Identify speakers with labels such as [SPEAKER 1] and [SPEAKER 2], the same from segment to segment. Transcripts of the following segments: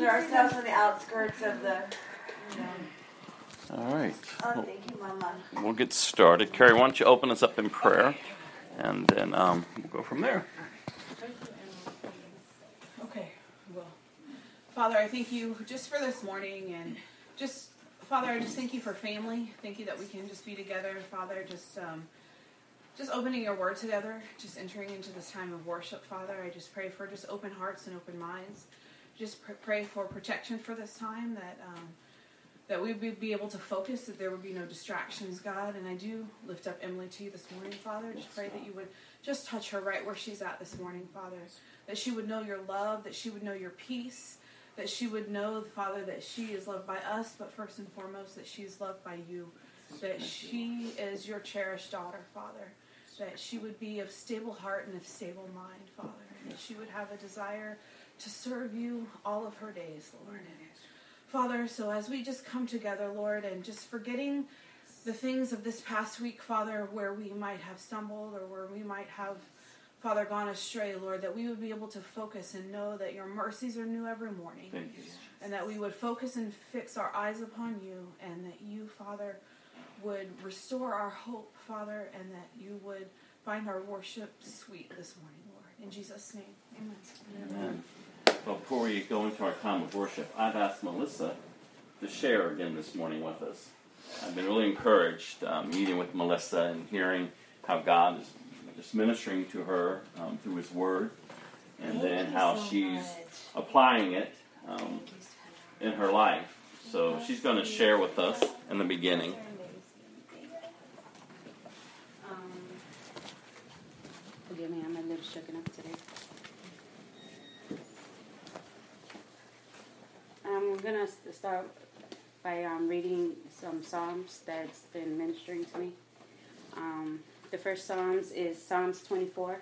[SPEAKER 1] put ourselves on the outskirts of the. You know. All right.
[SPEAKER 2] Oh, well, thank you, Mama. We'll get started. Carrie, why don't you open us up in prayer, okay. and then um, we'll go from there.
[SPEAKER 3] Okay. Well, Father, I thank you just for this morning, and just Father, I just thank you for family. Thank you that we can just be together, Father. Just um, just opening your word together, just entering into this time of worship, Father. I just pray for just open hearts and open minds just pray for protection for this time that um, that we would be able to focus, that there would be no distractions, God. And I do lift up Emily to you this morning, Father. Just pray that you would just touch her right where she's at this morning, Father. That she would know your love, that she would know your peace, that she would know, Father, that she is loved by us, but first and foremost, that she is loved by you, that she is your cherished daughter, Father. That she would be of stable heart and of stable mind, Father. That she would have a desire to serve you all of her days, Lord. Father, so as we just come together, Lord, and just forgetting the things of this past week, Father, where we might have stumbled or where we might have, Father, gone astray, Lord, that we would be able to focus and know that your mercies are new every morning. And that we would focus and fix our eyes upon you, and that you, Father, would restore our hope, Father, and that you would find our worship sweet this morning, Lord. In Jesus' name, amen. amen.
[SPEAKER 2] amen before we go into our time of worship, I've asked Melissa to share again this morning with us. I've been really encouraged um, meeting with Melissa and hearing how God is just ministering to her um, through His Word, and Thank then how so she's much. applying it um, in her life. So she's going to share with us in the beginning. Um, forgive
[SPEAKER 4] me, I'm a little shooken up today. I'm gonna start by um, reading some psalms that's been ministering to me. Um, the first psalms is Psalms 24.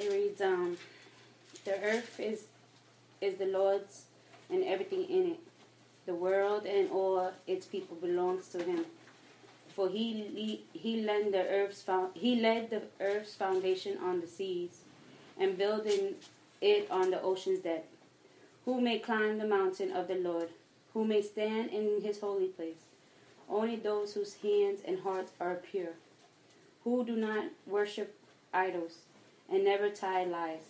[SPEAKER 4] It reads, um, "The earth is is the Lord's, and everything in it. The world and all its people belongs to Him. For He He led the earth's He led the earth's foundation on the seas, and building it on the ocean's depth. Who may climb the mountain of the Lord? Who may stand in His holy place? Only those whose hands and hearts are pure, who do not worship idols." and never tie lies.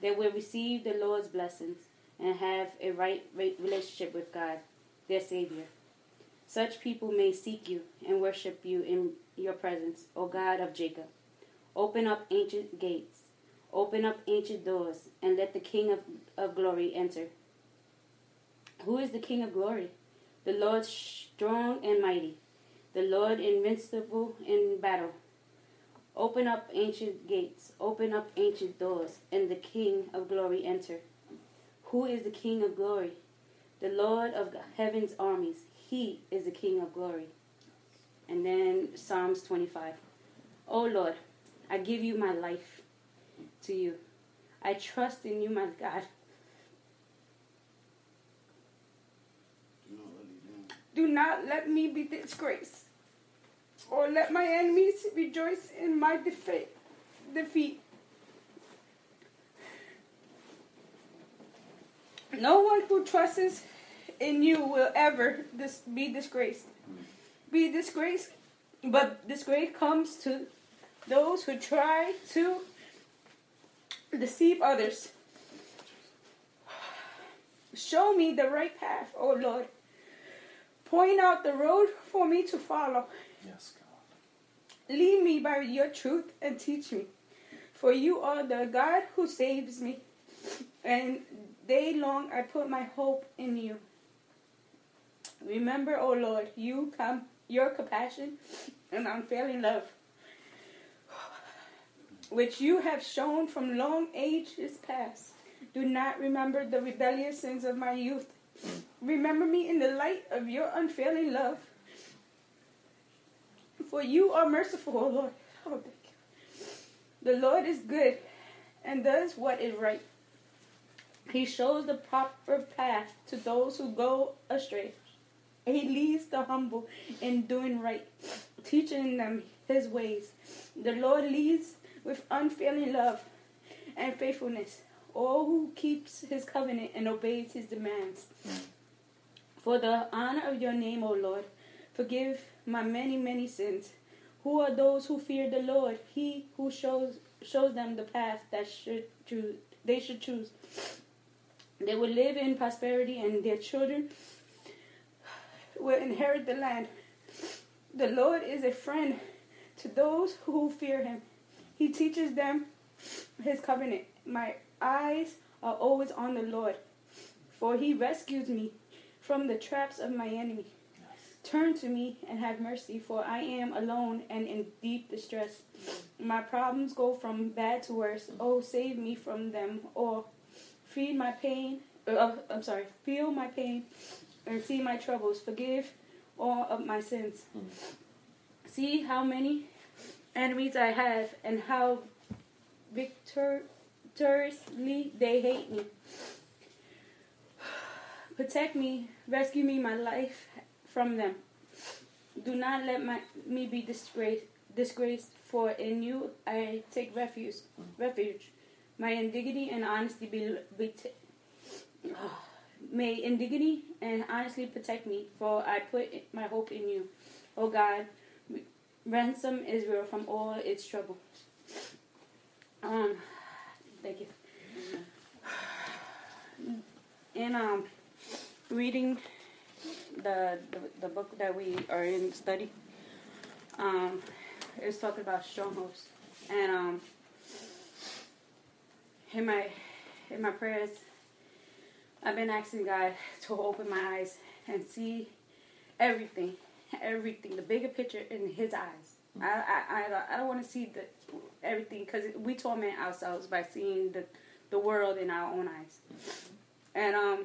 [SPEAKER 4] They will receive the Lord's blessings and have a right relationship with God, their Savior. Such people may seek you and worship you in your presence, O God of Jacob. Open up ancient gates, open up ancient doors, and let the King of, of glory enter. Who is the King of glory? The Lord strong and mighty, the Lord invincible in battle. Open up ancient gates, open up ancient doors, and the King of glory enter. Who is the King of glory? The Lord of heaven's armies. He is the King of glory. And then Psalms 25. O oh Lord, I give you my life to you. I trust in you, my God. Do not let me be disgraced or let my enemies rejoice in my defa- defeat. No one who trusts in you will ever dis- be disgraced. Hmm. Be disgraced, but disgrace comes to those who try to deceive others. Show me the right path, O oh Lord. Point out the road for me to follow. Yes, Lead me by your truth and teach me. For you are the God who saves me. And day long I put my hope in you. Remember, O oh Lord, you come your compassion and unfailing love, which you have shown from long ages past. Do not remember the rebellious sins of my youth. Remember me in the light of your unfailing love for you are merciful, O Lord. Oh, the Lord is good and does what is right. He shows the proper path to those who go astray. He leads the humble in doing right, teaching them his ways. The Lord leads with unfailing love and faithfulness all who keeps his covenant and obeys his demands. For the honor of your name, O Lord, forgive my many, many sins. Who are those who fear the Lord? He who shows shows them the path that should choose, they should choose. They will live in prosperity, and their children will inherit the land. The Lord is a friend to those who fear Him. He teaches them His covenant. My eyes are always on the Lord, for He rescues me from the traps of my enemy. Turn to me and have mercy, for I am alone and in deep distress. My problems go from bad to worse. Oh, save me from them, or feed my pain. Uh, I'm sorry, feel my pain and see my troubles. Forgive all of my sins. See how many enemies I have and how victoriously they hate me. Protect me, rescue me, my life from them. Do not let my, me be disgraced, disgraced, for in you I take refuge. Refuge, my indignity and honesty be, be t- may indignity and honestly protect me, for I put my hope in you, O oh God. Ransom Israel from all its trouble. Um, thank you. And um, reading the, the, the book that we are in study um, is talking about strongholds, and um, in my in my prayers, I've been asking God to open my eyes and see everything, everything, the bigger picture in His eyes. I I, I, I don't want to see the everything because we torment ourselves by seeing the the world in our own eyes, and um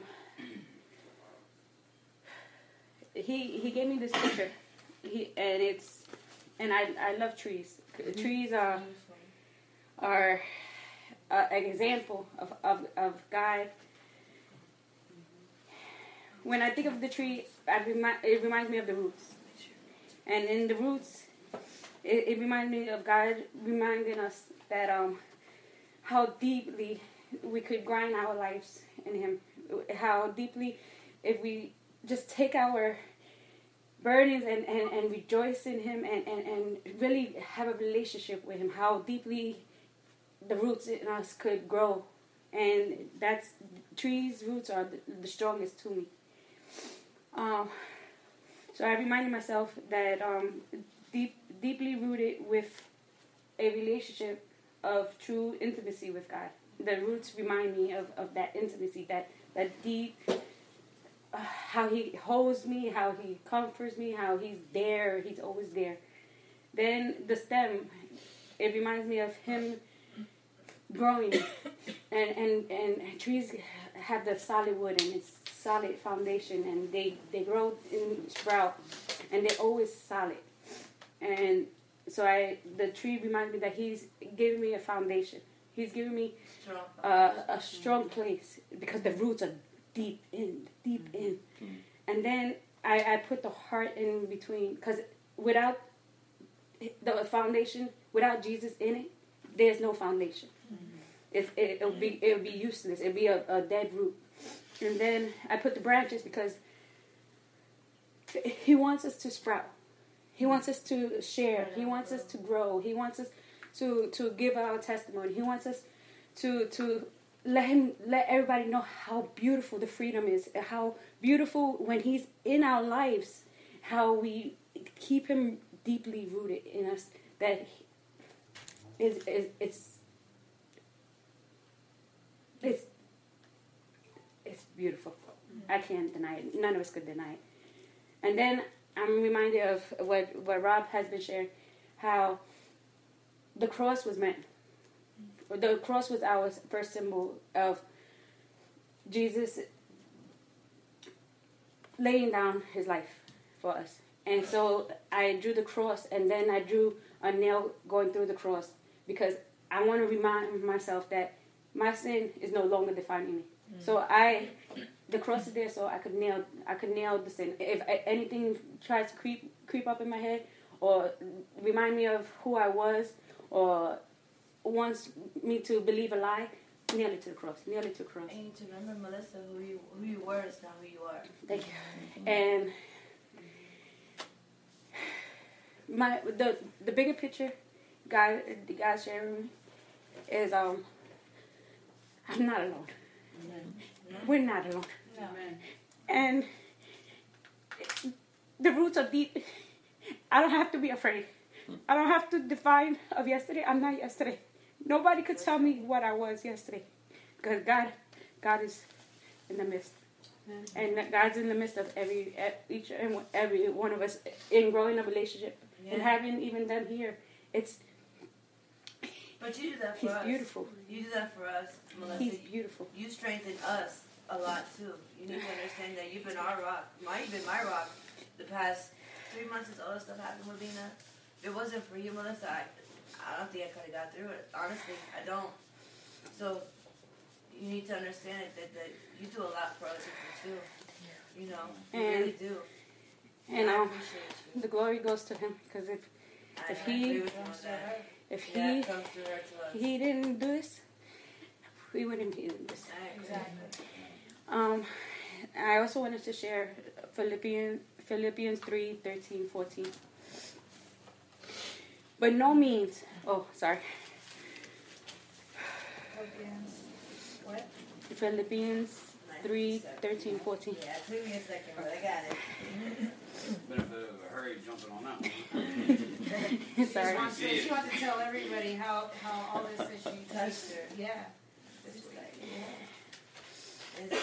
[SPEAKER 4] he he gave me this picture, he and it's and I I love trees. Mm-hmm. Trees are are uh, an example of of of God. When I think of the tree, I it reminds me of the roots, and in the roots, it, it reminds me of God reminding us that um how deeply we could grind our lives in Him, how deeply if we just take our burdens and, and, and rejoice in him and, and, and really have a relationship with him how deeply the roots in us could grow and that's trees roots are the, the strongest to me um, so i reminded myself that um, deep, deeply rooted with a relationship of true intimacy with god the roots remind me of, of that intimacy that, that deep how he holds me, how he comforts me, how he's there, he's always there. Then the stem, it reminds me of him growing, and and and trees have the solid wood and it's solid foundation, and they they grow and sprout, and they're always solid, and so I the tree reminds me that he's giving me a foundation. He's giving me uh, a strong place because the roots are deep in, deep mm-hmm. in. Mm-hmm. And then I, I put the heart in between because without the foundation, without Jesus in it, there's no foundation. Mm-hmm. it, will be it'll be useless. It'll be a, a dead root. And then I put the branches because he wants us to sprout. He wants us to share. He wants us to grow. He wants us to to give our testimony. He wants us to to let him let everybody know how beautiful the freedom is how beautiful when he's in our lives how we keep him deeply rooted in us that is it's it's it's beautiful i can't deny it none of us could deny it and then i'm reminded of what what rob has been sharing how the cross was meant the cross was our first symbol of Jesus laying down his life for us. And so I drew the cross and then I drew a nail going through the cross because I want to remind myself that my sin is no longer defining me. Mm. So I the cross is there so I could nail I could nail the sin. If anything tries to creep creep up in my head or remind me of who I was or wants me to believe a lie, nearly to the cross, nearly to the cross. And need to remember, Melissa, who you, who you
[SPEAKER 1] were is not who you are. Thank you. And my
[SPEAKER 4] the
[SPEAKER 1] the bigger picture,
[SPEAKER 4] God, the God sharing me, is um, I'm not alone. Amen. We're not alone. Amen. And the roots are deep. I don't have to be afraid. I don't have to define of yesterday. I'm not yesterday. Nobody could tell me what I was yesterday, because God, God is in the midst, and God's in the midst of every each and every one of us in growing a relationship yeah. and having even them here. It's.
[SPEAKER 1] But you do that for
[SPEAKER 4] he's us. beautiful.
[SPEAKER 1] You do that for us, Melissa. He's
[SPEAKER 4] beautiful.
[SPEAKER 1] You strengthen us a lot too. You need to understand that you've been our rock. My, you've been my rock the past three months since all this stuff happened with Vina, If it wasn't for you, Melissa, I, I don't think I could have got through it. Honestly, I don't. So you need to understand that, that you do a lot for other people too. You know, you and, really do. Um, you
[SPEAKER 4] know, the glory goes to him because if I if he if yeah, he he didn't do this, we wouldn't be doing this. Exactly. Um, I also wanted to share Philippians Philippians 3, 13, 14. By no means Oh, sorry. What?
[SPEAKER 1] Philippines 3, 13, 14. Yeah, give me a second, but I got it. Better hurry jumping on that one. Sorry. She wants, to, she wants to tell everybody how, how all this issue touched her.
[SPEAKER 4] Yeah. It's like, yeah.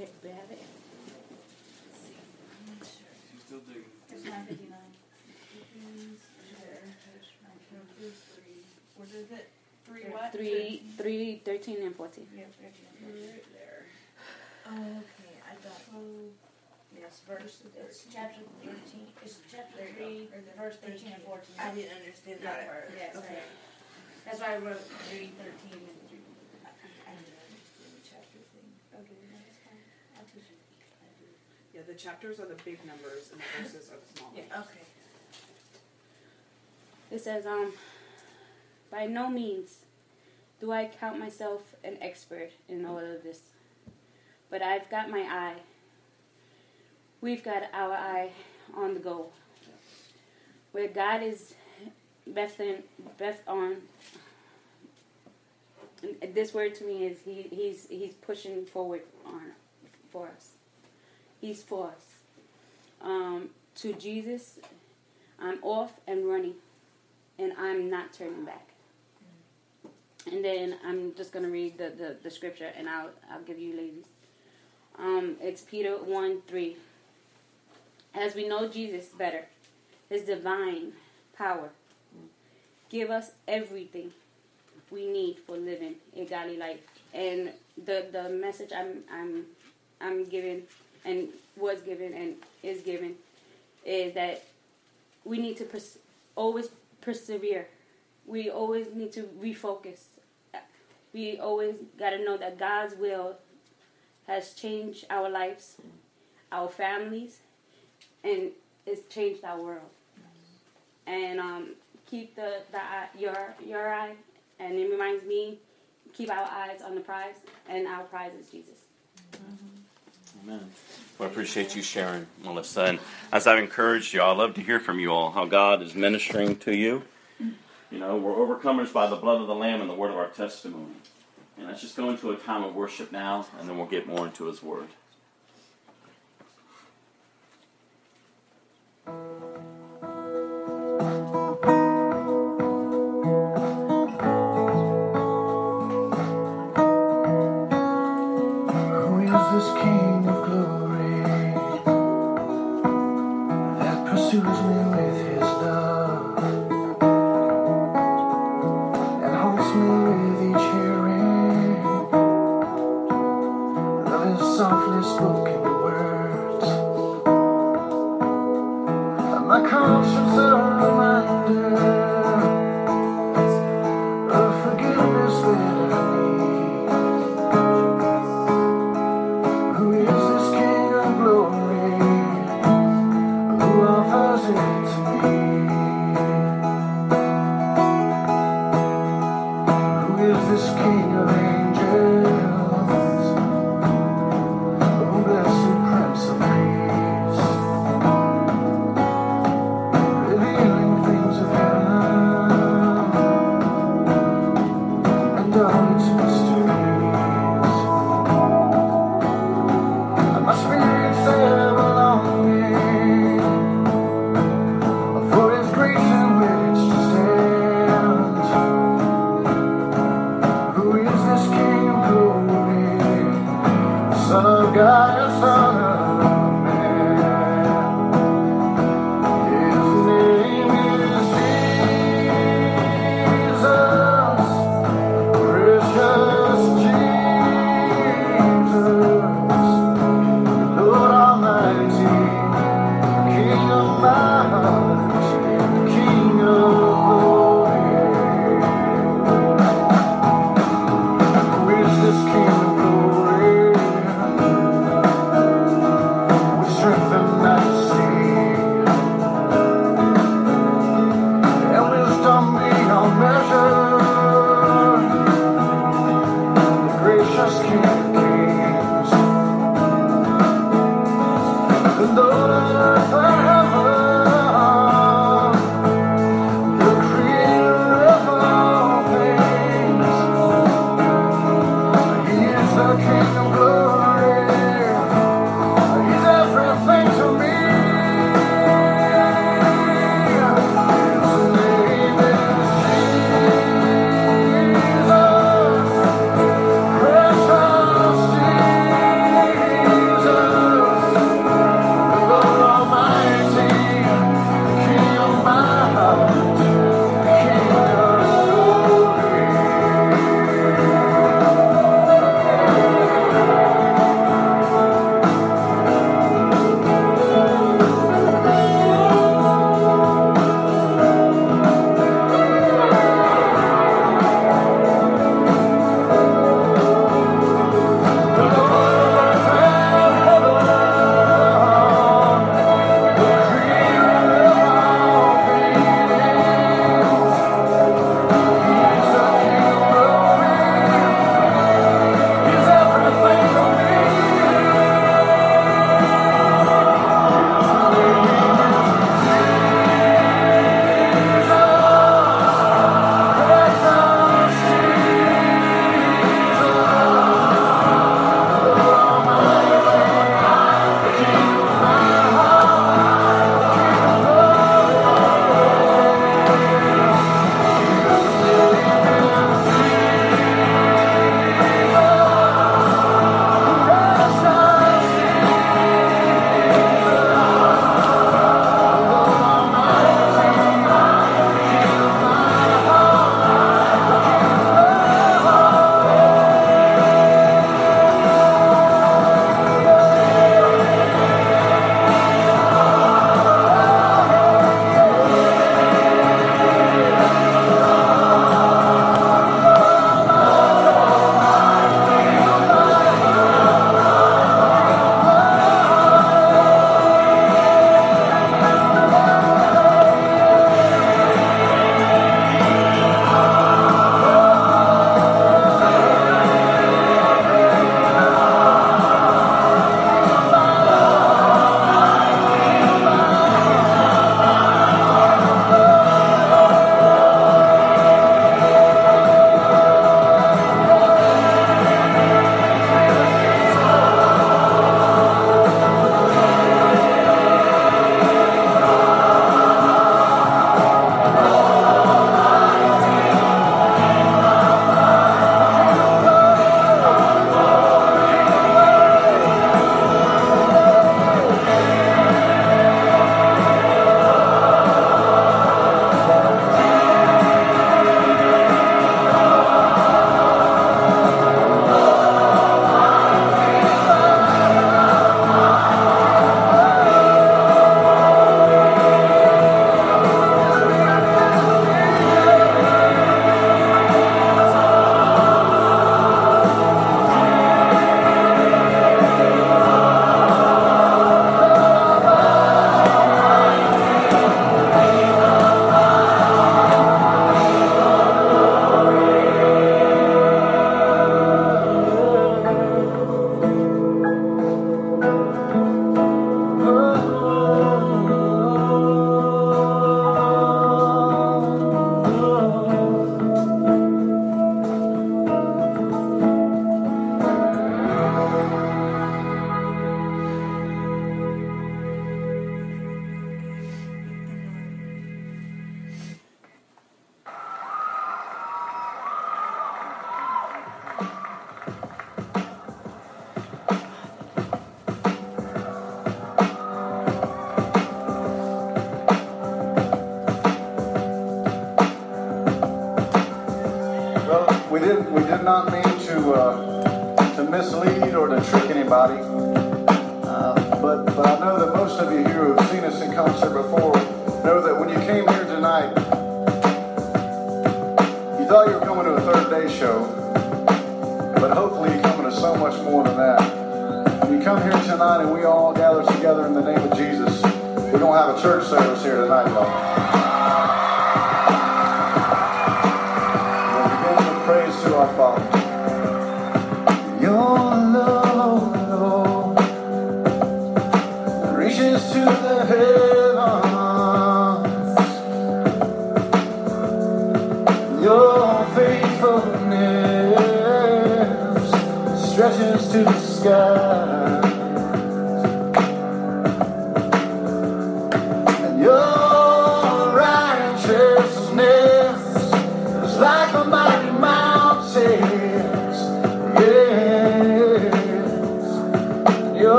[SPEAKER 4] it still It's it? Three what? Three, 13, and 14. Yeah, 13 Right there. Oh, okay. I thought Yes, verse. It's chapter thirteen. It's chapter three, or the verse thirteen and fourteen. I didn't understand that part. Yes, okay. That's why I wrote three, thirteen, 13. Yeah, the chapters are the big numbers and the verses are the small numbers. Okay. It says, um, by no means do I count myself an expert in all of this, but I've got my eye. We've got our eye on the goal. Where God is Bethan, Beth on. This word to me is he, he's he's pushing forward on for us. He's for us. Um, to Jesus, I'm off and running, and I'm not turning back. And then I'm just going to read the, the, the, scripture, and I'll, I'll give you ladies. Um, it's Peter 1 3. As we know Jesus better, his divine power, give us everything we need for living a godly life. And the, the message I'm, I'm, I'm giving and was given and is given is that we need to pers- always persevere. We always need to refocus. We always got to know that God's will has changed our lives, our families, and it's changed our world. And um, keep the, the your your eye, and it reminds me, keep our eyes on the prize, and our prize is Jesus. Mm-hmm.
[SPEAKER 2] Amen. Well, I appreciate you sharing, Melissa. And as I've encouraged you, I love to hear from you all how God is ministering to you. You know, we're overcomers by the blood of the Lamb and the word of our testimony. And let's just go into a time of worship now, and then we'll get more into His word.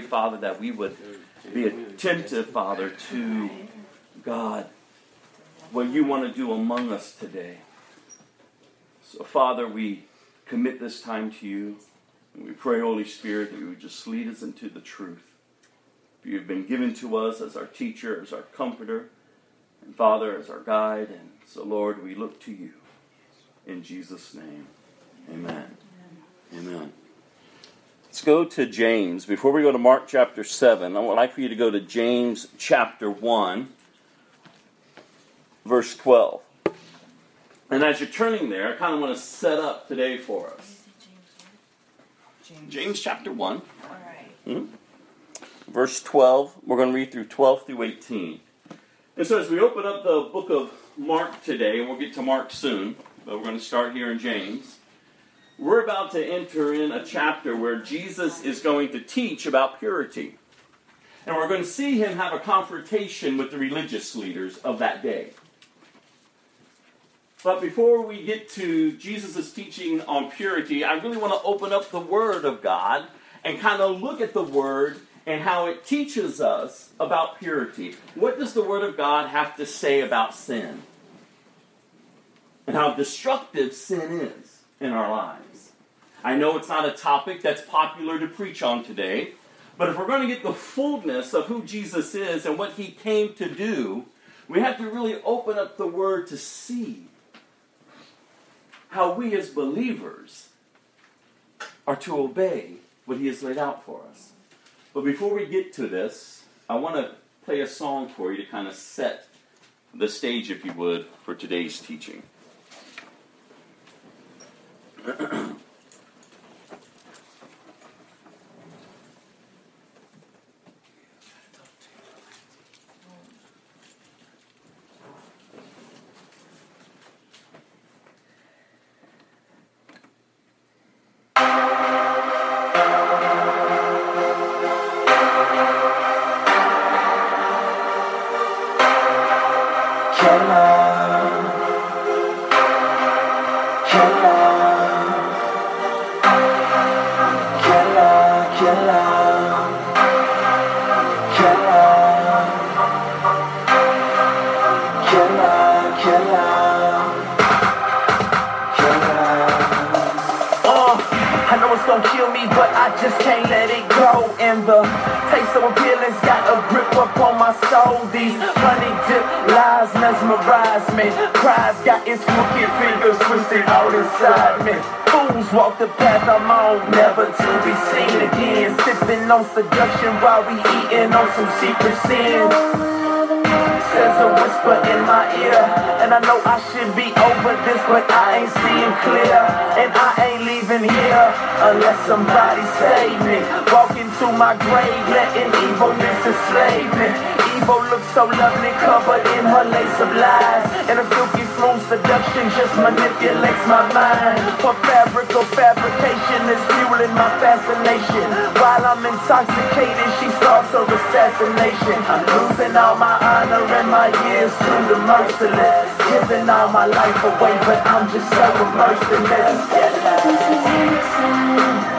[SPEAKER 2] pray, Father, that we would be attentive, Father, to God, what you want to do among us today. So, Father, we commit this time to you. And we pray, Holy Spirit, that you would just lead us into the truth. You have been given to us as our teacher, as our comforter, and Father, as our guide. And so, Lord, we look to you. In Jesus' name, amen. Amen. amen go to James. Before we go to Mark chapter 7, I would like for you to go to James chapter 1, verse 12. And as you're turning there, I kind of want to set up today for us. James, chapter 1. hmm Verse 12. We're going to read through 12 through 18. And so as we open up the book of Mark today, and we'll get to Mark soon, but we're going to start here in James we're about to enter in a chapter where Jesus is going to teach about purity. And we're going to see him have a confrontation with the religious leaders of that day. But before we get to Jesus' teaching on purity, I really want to open up the Word of God and kind of look at the Word and how it teaches us about purity. What does the Word of God have to say about sin? And how destructive sin is in our lives. I know it's not a topic that's popular to preach on today, but if we're going to get the fullness of who Jesus is and what he came to do, we have to really open up the word to see how we as believers are to obey what he has laid out for us. But before we get to this, I want to play a song for you to kind of set the stage, if you would, for today's teaching. on seduction while we eating on some secret sin. Says a whisper in my ear, and I know I should be over this, but I ain't seeing clear, and I ain't leaving here unless somebody save me. Walk into my grave, letting evilness enslave me. Evil looks so lovely, covered in her lace of lies, and a silky smooth seduction just manipulates my mind. For fabric passion is fueling my fascination. While I'm intoxicated, she starts her assassination. I'm losing all my honor and my years to the merciless. Giving all my life away, but I'm just so immersed in this. This is innocent.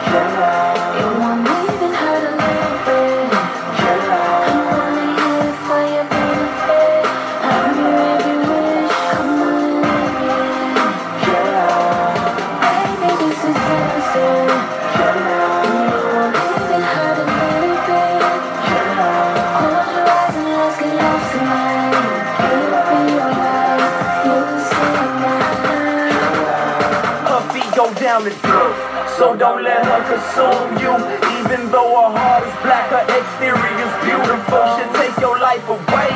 [SPEAKER 2] so don't let her consume you. Even though her heart is black, her exterior is beautiful. She'll take your life away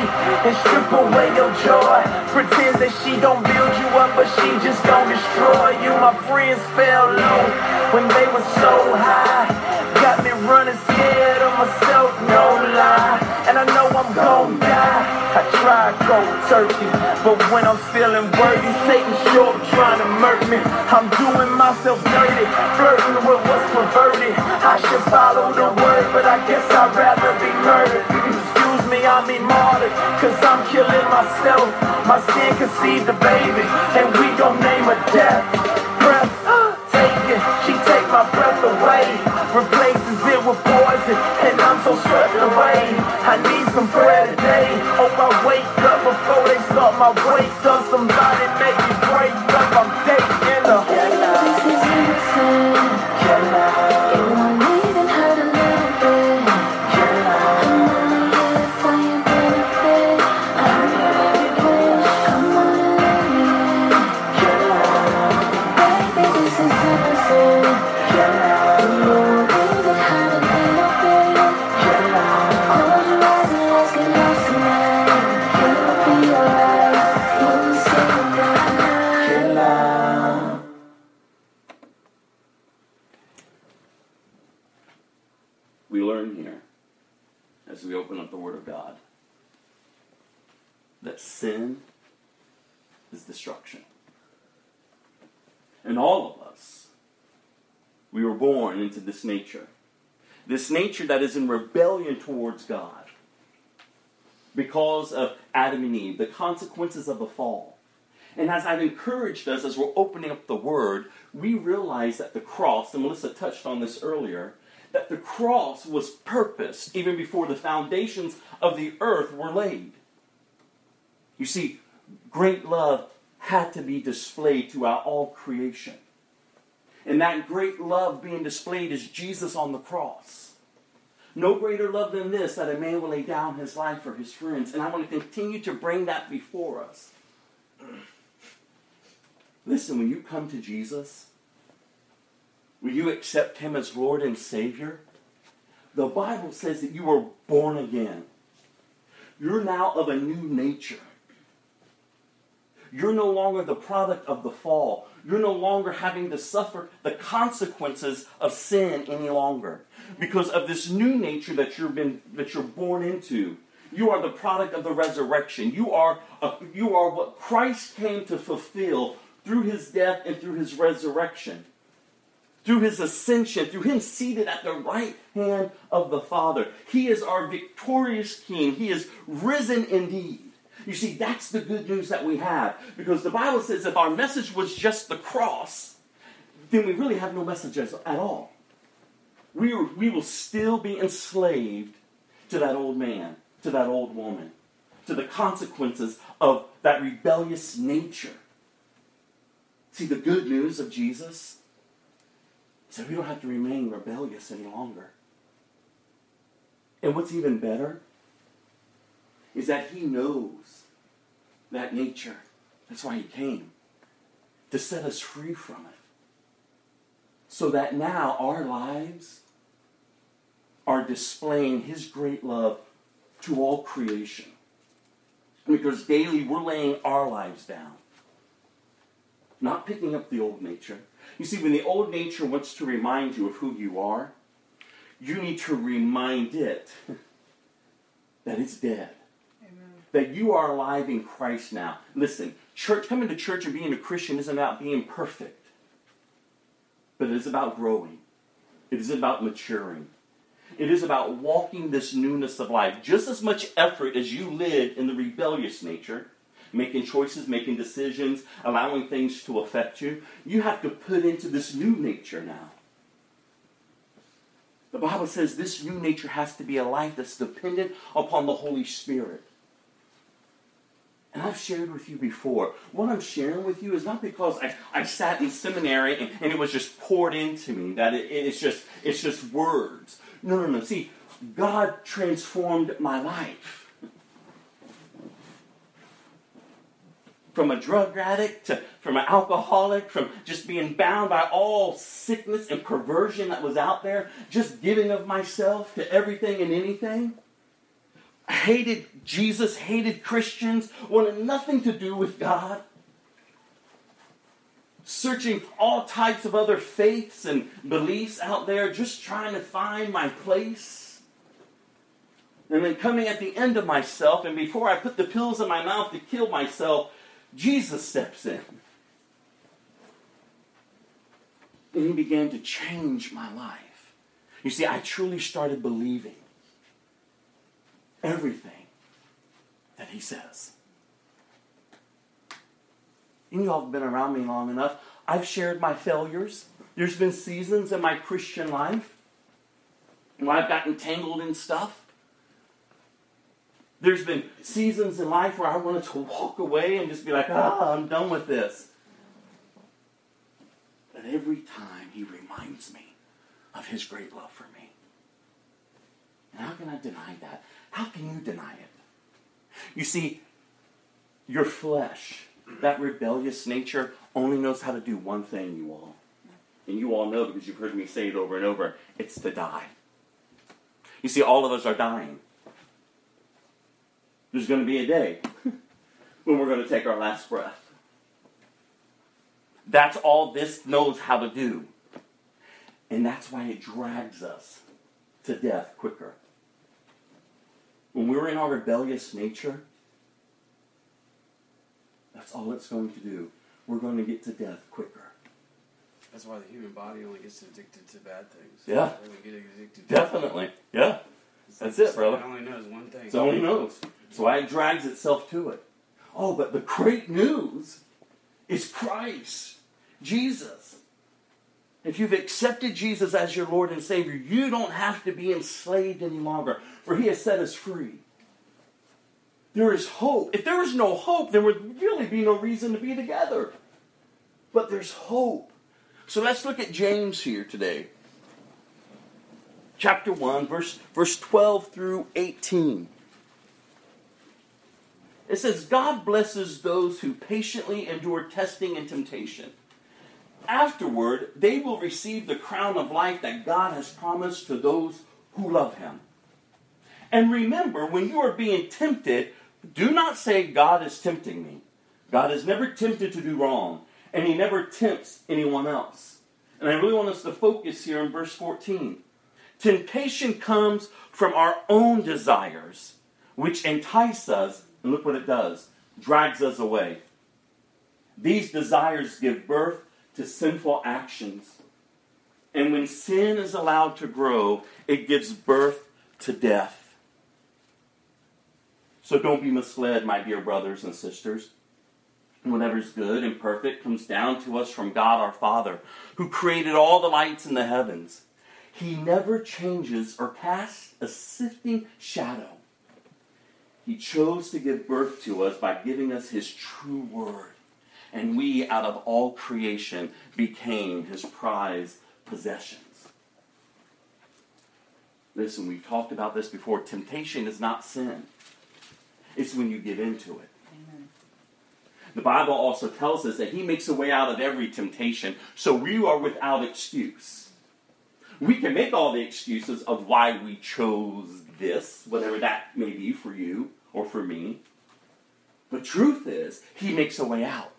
[SPEAKER 2] and strip away your joy. Pretends that she don't build you up, but she just gon' destroy you. My friends fell low when they were so high. Got me running scared. try go turkey. But when I'm feeling worthy, Satan sure trying to murk me. I'm doing myself dirty, flirting with what's perverted. I should follow the word, but I guess I'd rather be murdered. Excuse me, I'm mean cause I'm killing myself. My sin conceived a baby, and we gon' name a death. Breath taken, she take my breath away. Replaces it with poison, and I'm so swept away. I need some prayer today. Oh, my weight, done some this nature that is in rebellion towards God because of Adam and Eve, the consequences of the fall. And as I've encouraged us as we're opening up the Word, we realize that the cross, and Melissa touched on this earlier, that the cross was purposed even before the foundations of the earth were laid. You see, great love had to be displayed throughout all creation. And that great love being displayed is Jesus on the cross. No greater love than this that a man will lay down his life for his friends. And I want to continue to bring that before us. Listen, when you come to Jesus, when you accept him as Lord and Savior, the Bible says that you were born again. You're now of a new nature. You're no longer the product of the fall you're no longer having to suffer the consequences of sin any longer. Because of this new nature that you've been that you're born into. You are the product of the resurrection. You are a, uh, you are what Christ came to fulfill through his death and through his resurrection. Through his ascension, through him seated at the right hand of the Father. He is our victorious king. He is risen indeed. You see, that's the good news that we have because the Bible says if our message was just the cross, then we really have no message at all. We, are, we will still be enslaved to that old man, to that old woman, to the consequences of that rebellious nature. See, the good news of Jesus is that we don't have to remain rebellious any longer. And what's even better is that he knows that nature. That's why he came, to set us free from it. So that now our lives are displaying his great love to all creation. Because daily we're laying our lives down, not picking up the old nature. You see, when the old nature wants to remind you of who you are, you need to remind it that it's dead that you are alive in Christ now. Listen, church, coming to church and being a Christian isn't about being perfect, but it is about growing. It is about maturing. It is about walking this newness of life. Just as much effort as you live in the rebellious nature, making choices, making decisions, allowing things to affect you, you have to put into this new nature now. The Bible says this new nature has to be a life that's dependent upon the Holy Spirit. And I've shared with you before, what I'm sharing with you is not because I, I sat in seminary and, and it was just poured into me, that it, it's, just, it's just words. No, no, no. See, God transformed my life. From a drug addict, to, from an alcoholic, from just being bound by all sickness and perversion that was out there, just giving of myself to everything and anything hated Jesus, hated Christians, wanted nothing to do with God, searching all types of other faiths and beliefs out there, just trying to find my place. And then coming at the end of myself, and before I put the pills in my mouth to kill myself, Jesus steps in. And he began to change my life. You see, I truly started believing everything that he says. And you all have been around me long enough. I've shared my failures. There's been seasons in my Christian life when I've gotten tangled in stuff. There's been seasons in life where I wanted to walk away and just be like, ah, I'm done with this. But every time he reminds me of his great love for me. And how can I deny that? How can you deny it? You see, your flesh, that rebellious nature, only knows how to do one thing, you all. And you all know because you've heard me say it over and over it's to die. You see, all of us are dying. There's going to be a day when we're going to take our last breath. That's all this knows how to do. And that's why it drags us to death quicker when we're in our rebellious nature, that's all it's going to do. We're going to get to death quicker.
[SPEAKER 5] That's why the human body only gets addicted to bad things.
[SPEAKER 2] Yeah. They get addicted Definitely. yeah. That's it, brother. It
[SPEAKER 5] only knows one thing.
[SPEAKER 2] It
[SPEAKER 5] only
[SPEAKER 2] knows. So it drags itself to it. Oh, but the great news is Christ, Jesus. If you've accepted Jesus as your Lord and Savior, you don't have to be enslaved any longer, for He has set us free. There is hope. If there was no hope, there would really be no reason to be together. But there's hope. So let's look at James here today. Chapter 1, verse, verse 12 through 18. It says, God blesses those who patiently endure testing and temptation. Afterward, they will receive the crown of life that God has promised to those who love Him. And remember, when you are being tempted, do not say, God is tempting me. God is never tempted to do wrong, and He never tempts anyone else. And I really want us to focus here in verse 14. Temptation comes from our own desires, which entice us, and look what it does drags us away. These desires give birth to sinful actions. And when sin is allowed to grow, it gives birth to death. So don't be misled, my dear brothers and sisters. Whatever is good and perfect comes down to us from God our Father, who created all the lights in the heavens. He never changes or casts a sifting shadow. He chose to give birth to us by giving us His true word and we out of all creation became his prized possessions. Listen, we've talked about this before. Temptation is not sin, it's when you give in to it. Amen. The Bible also tells us that he makes a way out of every temptation, so we are without excuse. We can make all the excuses of why we chose this, whatever that may be for you or for me. The truth is, he makes a way out.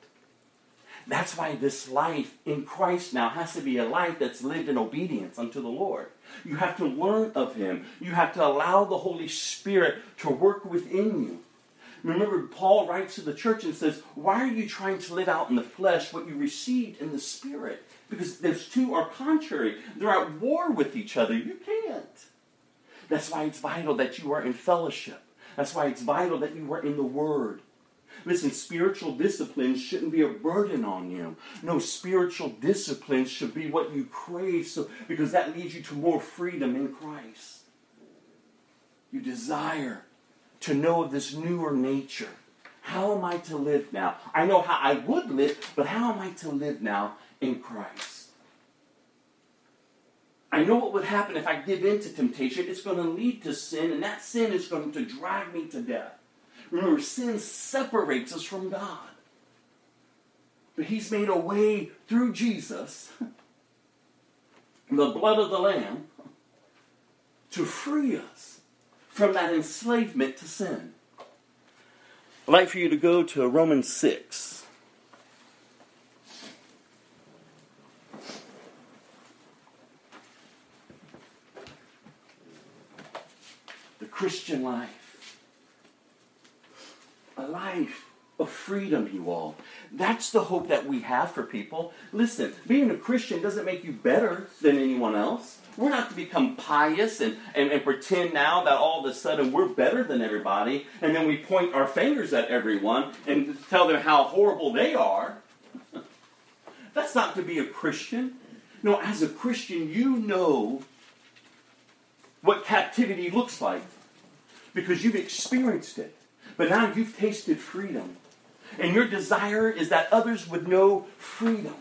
[SPEAKER 2] That's why this life in Christ now has to be a life that's lived in obedience unto the Lord. You have to learn of Him. You have to allow the Holy Spirit to work within you. Remember, Paul writes to the church and says, Why are you trying to live out in the flesh what you received in the Spirit? Because those two are contrary, they're at war with each other. You can't. That's why it's vital that you are in fellowship. That's why it's vital that you are in the Word. Listen, spiritual discipline shouldn't be a burden on you. No, spiritual discipline should be what you crave so, because that leads you to more freedom in Christ. You desire to know of this newer nature. How am I to live now? I know how I would live, but how am I to live now in Christ? I know what would happen if I give in to temptation. It's going to lead to sin, and that sin is going to drag me to death. Remember, sin separates us from God. But He's made a way through Jesus, the blood of the Lamb, to free us from that enslavement to sin. I'd like for you to go to Romans 6. The Christian life a life of freedom you all. That's the hope that we have for people. Listen, being a Christian doesn't make you better than anyone else. We're not to become pious and, and, and pretend now that all of a sudden we're better than everybody, and then we point our fingers at everyone and tell them how horrible they are. That's not to be a Christian. No, as a Christian, you know what captivity looks like because you've experienced it. But now you've tasted freedom. And your desire is that others would know freedom.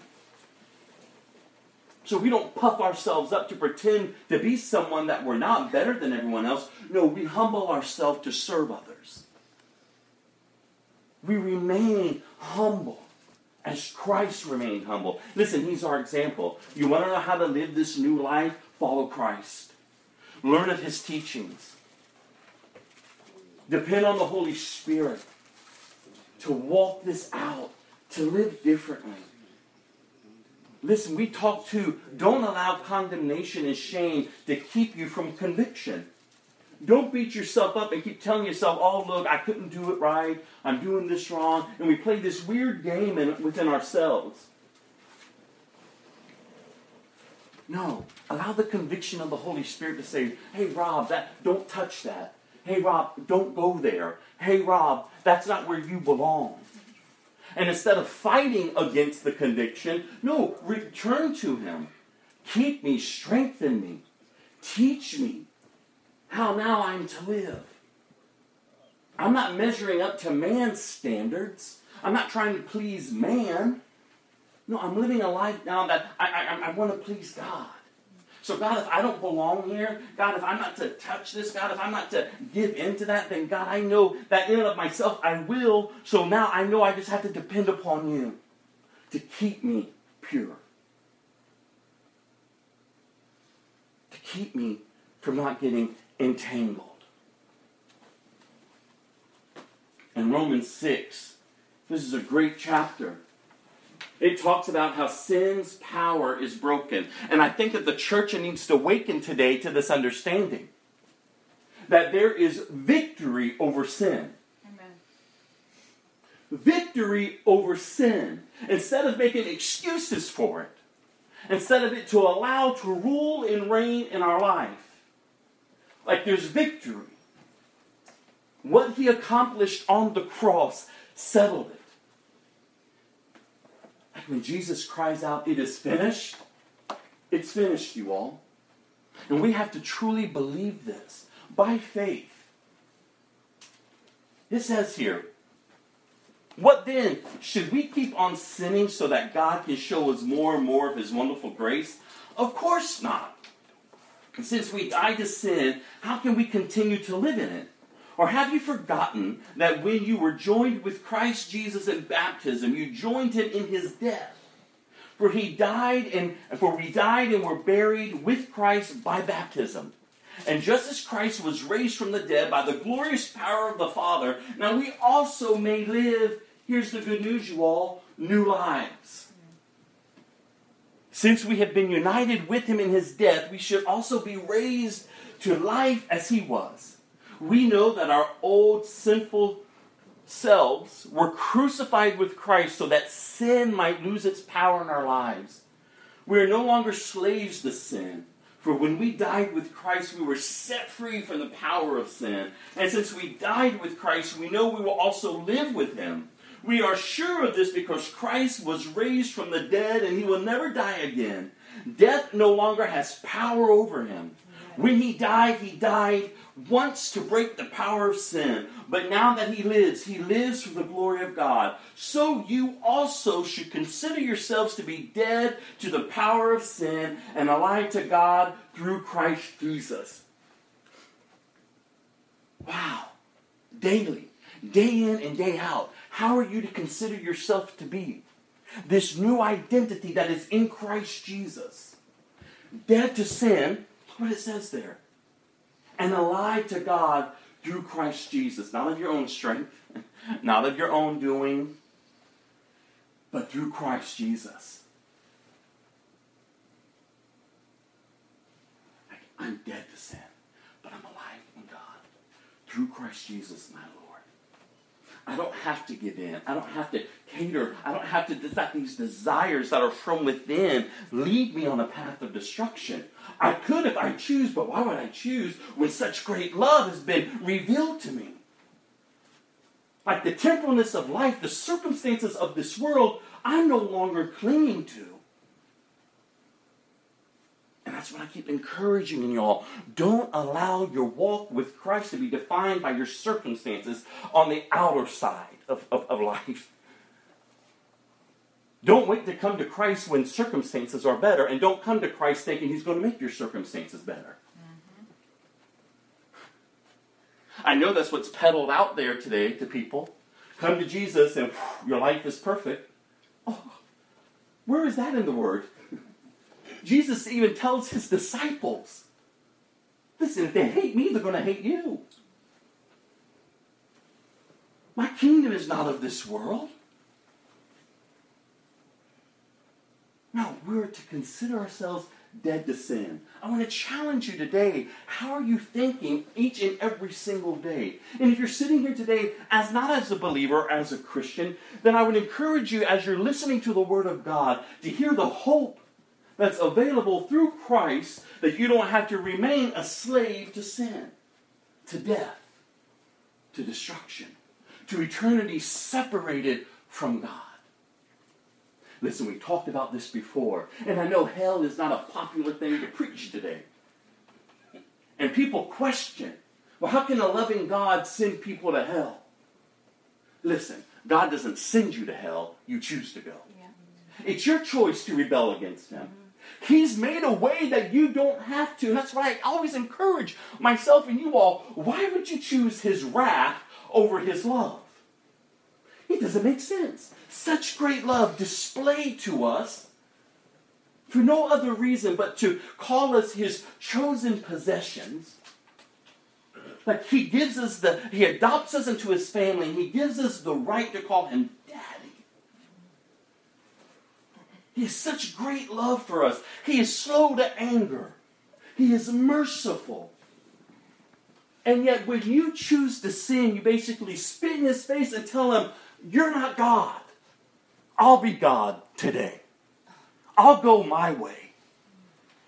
[SPEAKER 2] So we don't puff ourselves up to pretend to be someone that we're not better than everyone else. No, we humble ourselves to serve others. We remain humble as Christ remained humble. Listen, he's our example. You want to know how to live this new life? Follow Christ. Learn of his teachings. Depend on the Holy Spirit to walk this out, to live differently. Listen, we talk to don't allow condemnation and shame to keep you from conviction. Don't beat yourself up and keep telling yourself, oh, look, I couldn't do it right. I'm doing this wrong. And we play this weird game in, within ourselves. No, allow the conviction of the Holy Spirit to say, hey, Rob, that, don't touch that hey, Rob, don't go there. Hey, Rob, that's not where you belong. And instead of fighting against the conviction, no, return to Him. Keep me, strengthen me, teach me how now I'm to live. I'm not measuring up to man's standards. I'm not trying to please man. No, I'm living a life now that I, I, I want to please God. So, God, if I don't belong here, God, if I'm not to touch this, God, if I'm not to give into that, then God, I know that in and of myself I will. So now I know I just have to depend upon you to keep me pure. To keep me from not getting entangled. In Romans 6, this is a great chapter it talks about how sin's power is broken. And I think that the church needs to awaken today to this understanding that there is victory over sin. Victory over sin. Instead of making excuses for it, instead of it to allow to rule and reign in our life, like there's victory. What he accomplished on the cross settled it. When Jesus cries out, It is finished, it's finished, you all. And we have to truly believe this by faith. It says here, What then? Should we keep on sinning so that God can show us more and more of His wonderful grace? Of course not. since we died to sin, how can we continue to live in it? Or have you forgotten that when you were joined with Christ Jesus in baptism, you joined him in his death? For he died and for we died and were buried with Christ by baptism. And just as Christ was raised from the dead by the glorious power of the Father, now we also may live, here's the good news, you all, new lives. Since we have been united with him in his death, we should also be raised to life as he was we know that our old sinful selves were crucified with Christ so that sin might lose its power in our lives. We are no longer slaves to sin. For when we died with Christ, we were set free from the power of sin. And since we died with Christ, we know we will also live with him. We are sure of this because Christ was raised from the dead and he will never die again. Death no longer has power over him. When he died, he died once to break the power of sin, but now that he lives, he lives for the glory of God. So you also should consider yourselves to be dead to the power of sin and alive to God through Christ Jesus. Wow. Daily, day in and day out, how are you to consider yourself to be? This new identity that is in Christ Jesus. Dead to sin, what it says there. And alive to God through Christ Jesus, not of your own strength, not of your own doing, but through Christ Jesus. I'm dead to sin, but I'm alive in God through Christ Jesus, my Lord. I don't have to give in. I don't have to cater. I don't have to let these desires that are from within lead me on a path of destruction. I could if I choose, but why would I choose when such great love has been revealed to me? Like the temporalness of life, the circumstances of this world, I'm no longer clinging to. That's what I keep encouraging y'all. Don't allow your walk with Christ to be defined by your circumstances on the outer side of, of, of life. Don't wait to come to Christ when circumstances are better, and don't come to Christ thinking He's going to make your circumstances better. Mm-hmm. I know that's what's peddled out there today to people. Come to Jesus and whew, your life is perfect. Oh, where is that in the Word? Jesus even tells his disciples listen, if they hate me, they're going to hate you. My kingdom is not of this world. No, we're to consider ourselves dead to sin. I want to challenge you today. How are you thinking each and every single day? And if you're sitting here today as not as a believer, as a Christian, then I would encourage you as you're listening to the Word of God to hear the hope that's available through Christ that you don't have to remain a slave to sin, to death, to destruction, to eternity separated from God. Listen, we talked about this before, and I know hell is not a popular thing to preach today. And people question well, how can a loving God send people to hell? Listen, God doesn't send you to hell, you choose to go. Yeah. It's your choice to rebel against Him. Mm-hmm. He's made a way that you don't have to. That's why I always encourage myself and you all why would you choose his wrath over his love? It doesn't make sense. Such great love displayed to us for no other reason but to call us his chosen possessions. Like he gives us the, he adopts us into his family, and he gives us the right to call him He has such great love for us. He is slow to anger. He is merciful. And yet, when you choose to sin, you basically spit in his face and tell him, You're not God. I'll be God today. I'll go my way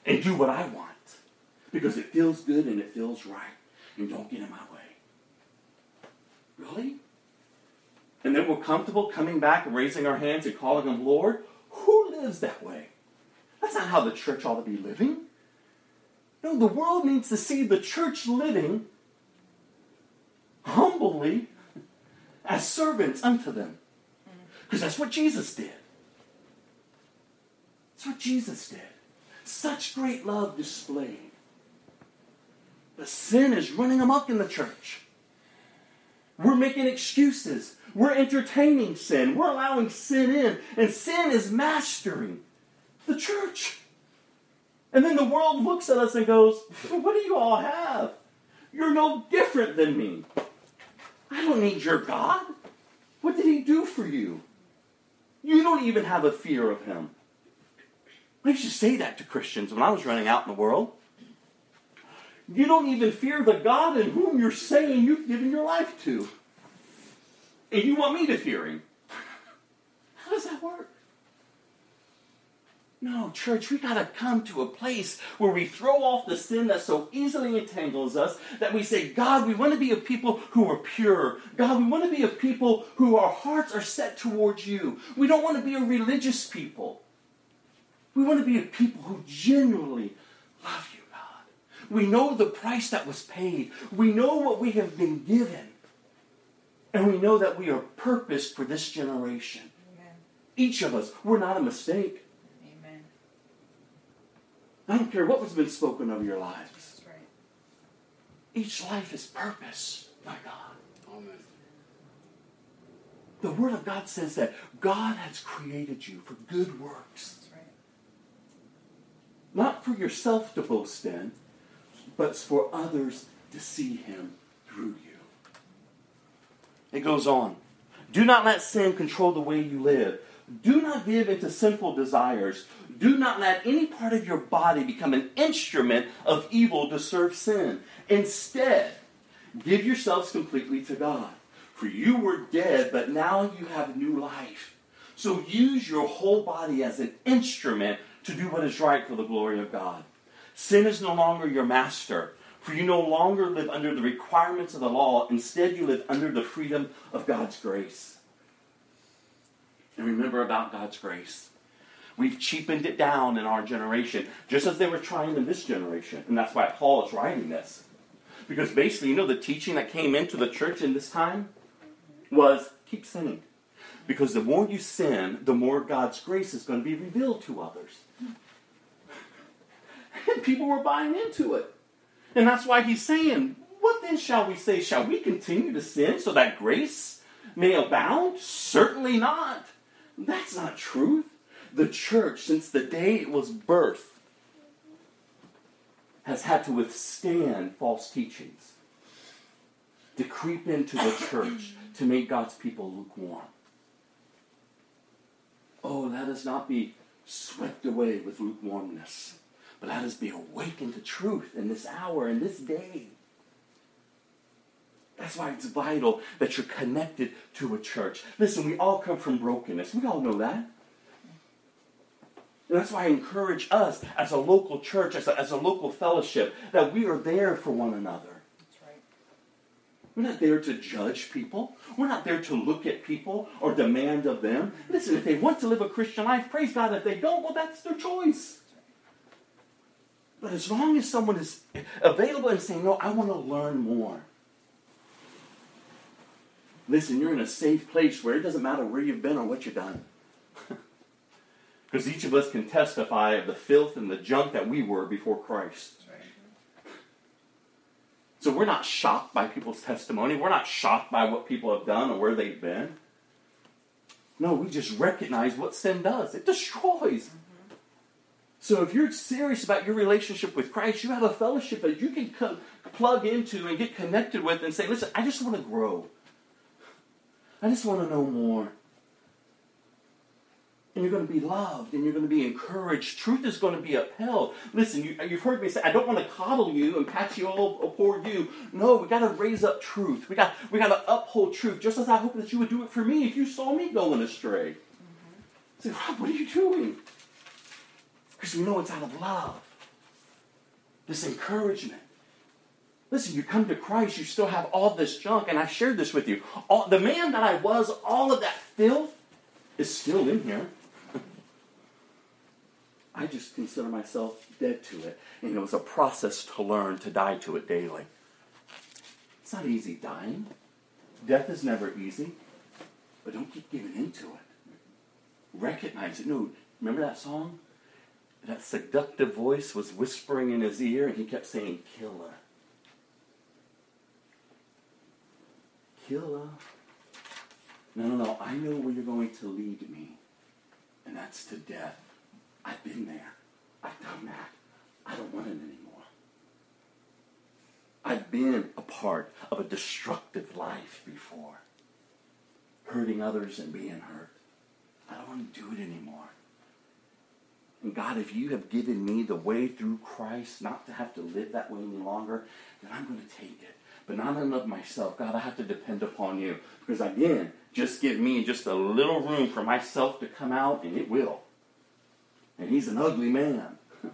[SPEAKER 2] and do what I want because it feels good and it feels right. And don't get in my way. Really? And then we're comfortable coming back and raising our hands and calling him Lord? Who lives that way? That's not how the church ought to be living. No, the world needs to see the church living humbly as servants unto them. Because that's what Jesus did. That's what Jesus did. Such great love displayed. But sin is running amok in the church. We're making excuses. We're entertaining sin. We're allowing sin in. And sin is mastering the church. And then the world looks at us and goes, What do you all have? You're no different than me. I don't need your God. What did he do for you? You don't even have a fear of him. I used to say that to Christians when I was running out in the world. You don't even fear the God in whom you're saying you've given your life to and you want me to fear him. How does that work? No, church, we gotta come to a place where we throw off the sin that so easily entangles us, that we say, God, we want to be a people who are pure. God, we want to be a people who our hearts are set towards you. We don't want to be a religious people. We want to be a people who genuinely love you, God. We know the price that was paid. We know what we have been given. And we know that we are purposed for this generation. Amen. Each of us, we're not a mistake. Amen. I don't care what has been spoken of your lives. Right. Each life is purpose, my God. Amen. The Word of God says that God has created you for good works. Right. Not for yourself to boast in, but for others to see Him through you. It goes on. Do not let sin control the way you live. Do not give into sinful desires. Do not let any part of your body become an instrument of evil to serve sin. Instead, give yourselves completely to God. For you were dead, but now you have new life. So use your whole body as an instrument to do what is right for the glory of God. Sin is no longer your master. For you no longer live under the requirements of the law, instead, you live under the freedom of God's grace. And remember about God's grace. We've cheapened it down in our generation, just as they were trying in this generation. And that's why Paul is writing this. Because basically, you know, the teaching that came into the church in this time was keep sinning. Because the more you sin, the more God's grace is going to be revealed to others. And people were buying into it. And that's why he's saying, What then shall we say? Shall we continue to sin so that grace may abound? Certainly not. That's not truth. The church, since the day it was birthed, has had to withstand false teachings to creep into the church to make God's people lukewarm. Oh, let us not be swept away with lukewarmness. But let us be awakened to truth in this hour, in this day. That's why it's vital that you're connected to a church. Listen, we all come from brokenness. We all know that. And that's why I encourage us as a local church, as a, as a local fellowship, that we are there for one another. We're not there to judge people. We're not there to look at people or demand of them. Listen, if they want to live a Christian life, praise God. If they don't, well, that's their choice. But as long as someone is available and saying, No, I want to learn more. Listen, you're in a safe place where it doesn't matter where you've been or what you've done. Because each of us can testify of the filth and the junk that we were before Christ. So we're not shocked by people's testimony. We're not shocked by what people have done or where they've been. No, we just recognize what sin does. It destroys. So if you're serious about your relationship with Christ, you have a fellowship that you can come, plug into and get connected with and say, listen, I just want to grow. I just want to know more. And you're going to be loved and you're going to be encouraged. Truth is going to be upheld. Listen, you, have heard me say, I don't want to coddle you and pat you all poor you. No, we got to raise up truth. We got, we got to uphold truth, just as I hope that you would do it for me if you saw me going astray. Mm-hmm. Say, Rob, what are you doing? Because we know it's out of love. This encouragement. Listen, you come to Christ, you still have all this junk, and I've shared this with you. All, the man that I was, all of that filth is still in here. I just consider myself dead to it. And it was a process to learn to die to it daily. It's not easy dying. Death is never easy. But don't keep giving into it. Recognize it. No, remember that song? that seductive voice was whispering in his ear, and he kept saying, Killer. Killer. No, no, no. I know where you're going to lead me, and that's to death. I've been there. I've done that. I don't want it anymore. I've been a part of a destructive life before, hurting others and being hurt. I don't want to do it anymore. And God, if you have given me the way through Christ not to have to live that way any longer, then I'm going to take it. But not in of myself. God, I have to depend upon you. Because again, just give me just a little room for myself to come out, and it will. And he's an ugly man.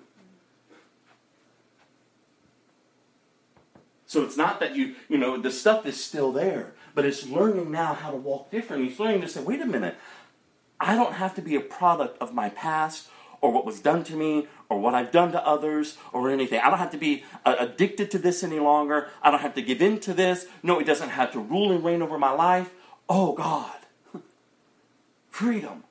[SPEAKER 2] so it's not that you, you know, the stuff is still there, but it's learning now how to walk differently. It's learning to say, wait a minute, I don't have to be a product of my past or what was done to me or what I've done to others or anything. I don't have to be uh, addicted to this any longer. I don't have to give in to this. No, it doesn't have to rule and reign over my life. Oh, God. Freedom.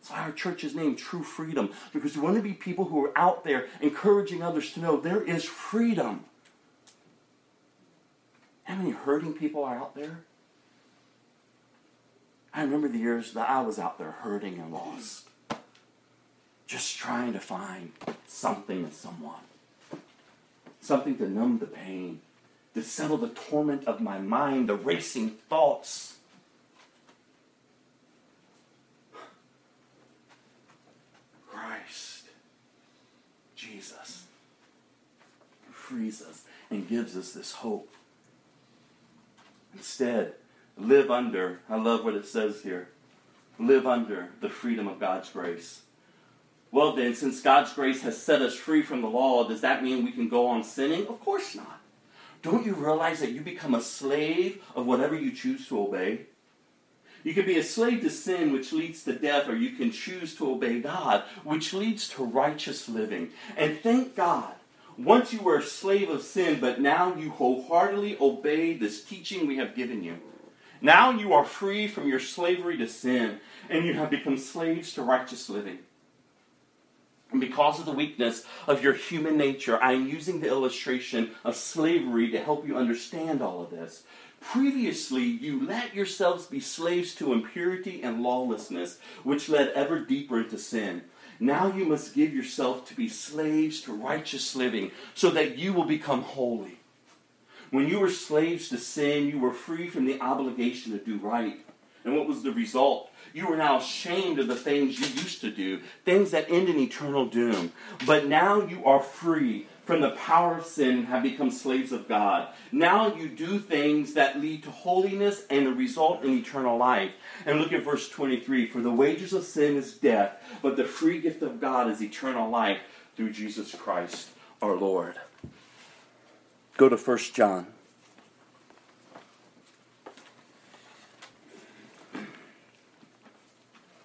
[SPEAKER 2] That's why our church is named True Freedom, because we want to be people who are out there encouraging others to know there is freedom. How many hurting people are out there? I remember the years that I was out there hurting and lost, just trying to find something and someone, something to numb the pain, to settle the torment of my mind, the racing thoughts. Christ, Jesus, frees us and gives us this hope. Instead, live under, I love what it says here, live under the freedom of God's grace. Well, then, since God's grace has set us free from the law, does that mean we can go on sinning? Of course not. Don't you realize that you become a slave of whatever you choose to obey? You can be a slave to sin, which leads to death, or you can choose to obey God, which leads to righteous living. And thank God, once you were a slave of sin, but now you wholeheartedly obey this teaching we have given you. Now you are free from your slavery to sin, and you have become slaves to righteous living. And because of the weakness of your human nature, I am using the illustration of slavery to help you understand all of this. Previously, you let yourselves be slaves to impurity and lawlessness, which led ever deeper into sin. Now you must give yourself to be slaves to righteous living so that you will become holy. When you were slaves to sin, you were free from the obligation to do right. And what was the result? You were now ashamed of the things you used to do, things that end in eternal doom. But now you are free from the power of sin and have become slaves of God. Now you do things that lead to holiness and the result in eternal life. And look at verse 23 For the wages of sin is death, but the free gift of God is eternal life through Jesus Christ our Lord. Go to 1 John.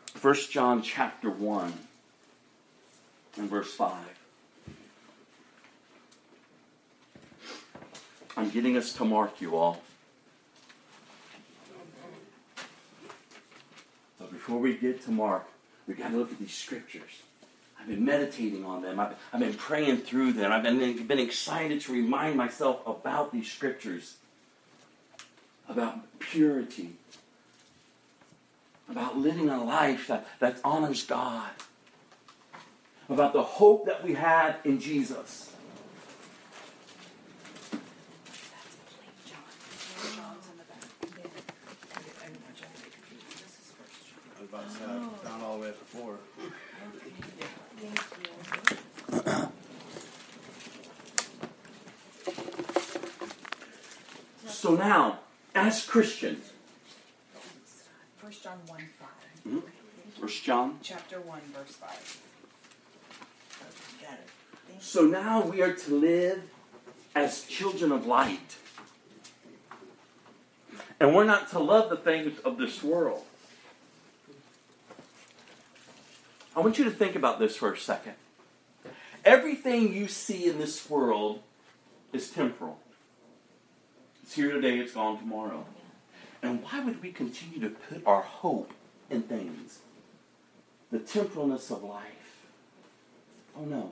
[SPEAKER 2] First John chapter 1 and verse 5. I'm getting us to mark you all. But before we get to mark, we've got to look at these scriptures. I've been meditating on them. I've, I've been praying through them. I've been, been excited to remind myself about these scriptures, about purity, about living a life that, that honors God, about the hope that we had in Jesus. Oh. down all the way at the So now, as Christians,
[SPEAKER 6] First John 1 5.
[SPEAKER 2] Mm-hmm. First John
[SPEAKER 6] chapter 1, verse 5.
[SPEAKER 2] So now we are to live as children of light. And we're not to love the things of this world. I want you to think about this for a second. Everything you see in this world is temporal. It's here today, it's gone tomorrow. And why would we continue to put our hope in things? The temporalness of life. Oh no.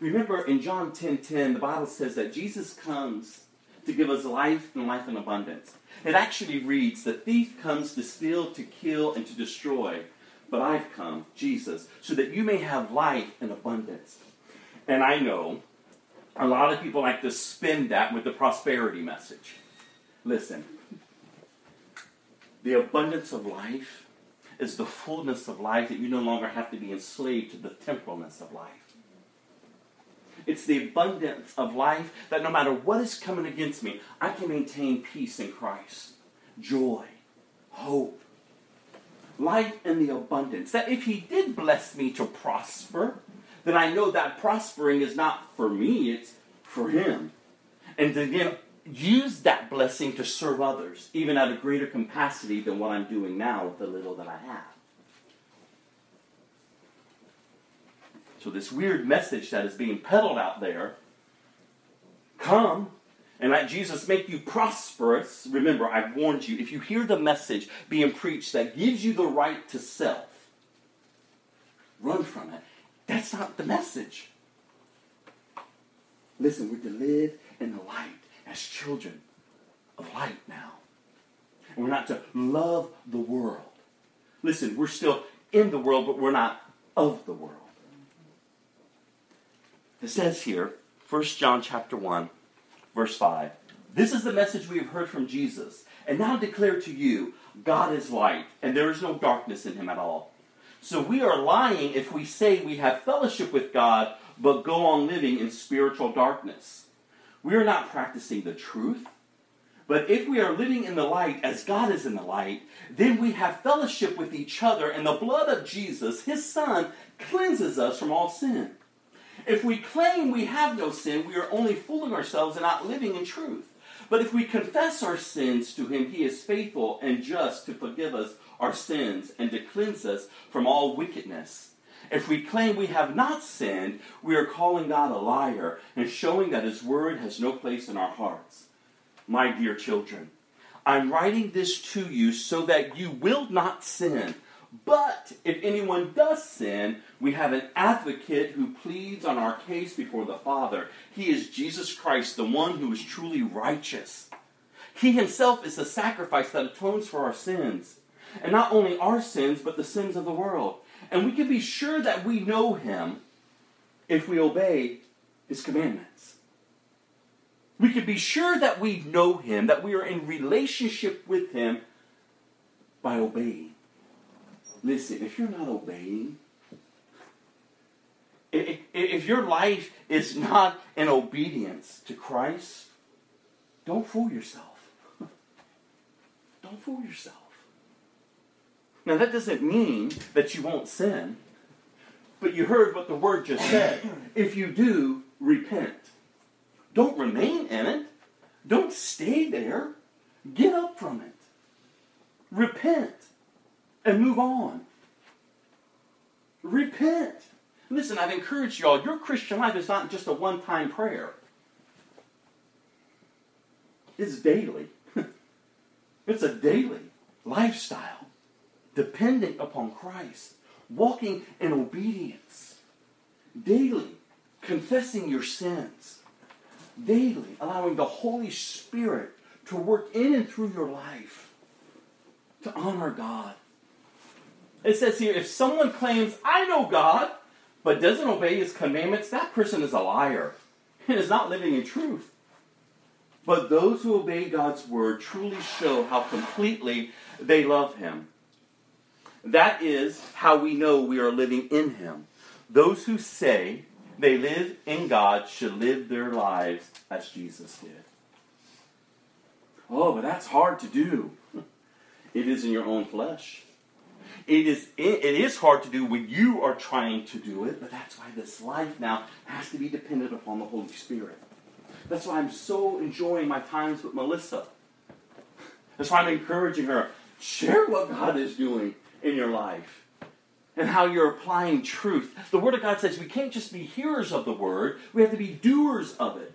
[SPEAKER 2] Remember in John 10:10, 10, 10, the Bible says that Jesus comes to give us life and life in abundance. It actually reads, The thief comes to steal, to kill, and to destroy. But I've come, Jesus, so that you may have life in abundance. And I know a lot of people like to spin that with the prosperity message. Listen, the abundance of life is the fullness of life that you no longer have to be enslaved to the temporalness of life. It's the abundance of life that no matter what is coming against me, I can maintain peace in Christ, joy, hope, life in the abundance. That if He did bless me to prosper, then I know that prospering is not for me, it's for him. And again, use that blessing to serve others, even at a greater capacity than what I'm doing now with the little that I have. So, this weird message that is being peddled out there come and let Jesus make you prosperous. Remember, I've warned you, if you hear the message being preached that gives you the right to self, run from it that's not the message. Listen, we're to live in the light as children of light now. And we're not to love the world. Listen, we're still in the world, but we're not of the world. It says here, 1 John chapter 1, verse 5. This is the message we have heard from Jesus, and now declare to you God is light, and there is no darkness in him at all. So we are lying if we say we have fellowship with God, but go on living in spiritual darkness. We are not practicing the truth. But if we are living in the light as God is in the light, then we have fellowship with each other, and the blood of Jesus, his Son, cleanses us from all sin. If we claim we have no sin, we are only fooling ourselves and not living in truth. But if we confess our sins to him, he is faithful and just to forgive us our sins and to cleanse us from all wickedness. If we claim we have not sinned, we are calling God a liar and showing that His word has no place in our hearts. My dear children, I'm writing this to you so that you will not sin. But if anyone does sin, we have an advocate who pleads on our case before the Father. He is Jesus Christ, the one who is truly righteous. He himself is the sacrifice that atones for our sins and not only our sins, but the sins of the world. And we can be sure that we know him if we obey his commandments. We can be sure that we know him, that we are in relationship with him by obeying. Listen, if you're not obeying, if your life is not in obedience to Christ, don't fool yourself. Don't fool yourself. Now, that doesn't mean that you won't sin, but you heard what the word just said. If you do, repent. Don't remain in it, don't stay there. Get up from it, repent, and move on. Repent. Listen, I've encouraged you all, your Christian life is not just a one time prayer. It's daily. it's a daily lifestyle dependent upon Christ, walking in obedience, daily confessing your sins, daily allowing the Holy Spirit to work in and through your life to honor God. It says here if someone claims, I know God, but doesn't obey his commandments, that person is a liar and is not living in truth. But those who obey God's word truly show how completely they love him. That is how we know we are living in Him. Those who say they live in God should live their lives as Jesus did. Oh, but that's hard to do. It is in your own flesh. is, it, it is hard to do when you are trying to do it, but that's why this life now has to be dependent upon the Holy Spirit. That's why I'm so enjoying my times with Melissa. That's why I'm encouraging her. Share what God is doing in your life and how you're applying truth. The Word of God says we can't just be hearers of the Word, we have to be doers of it.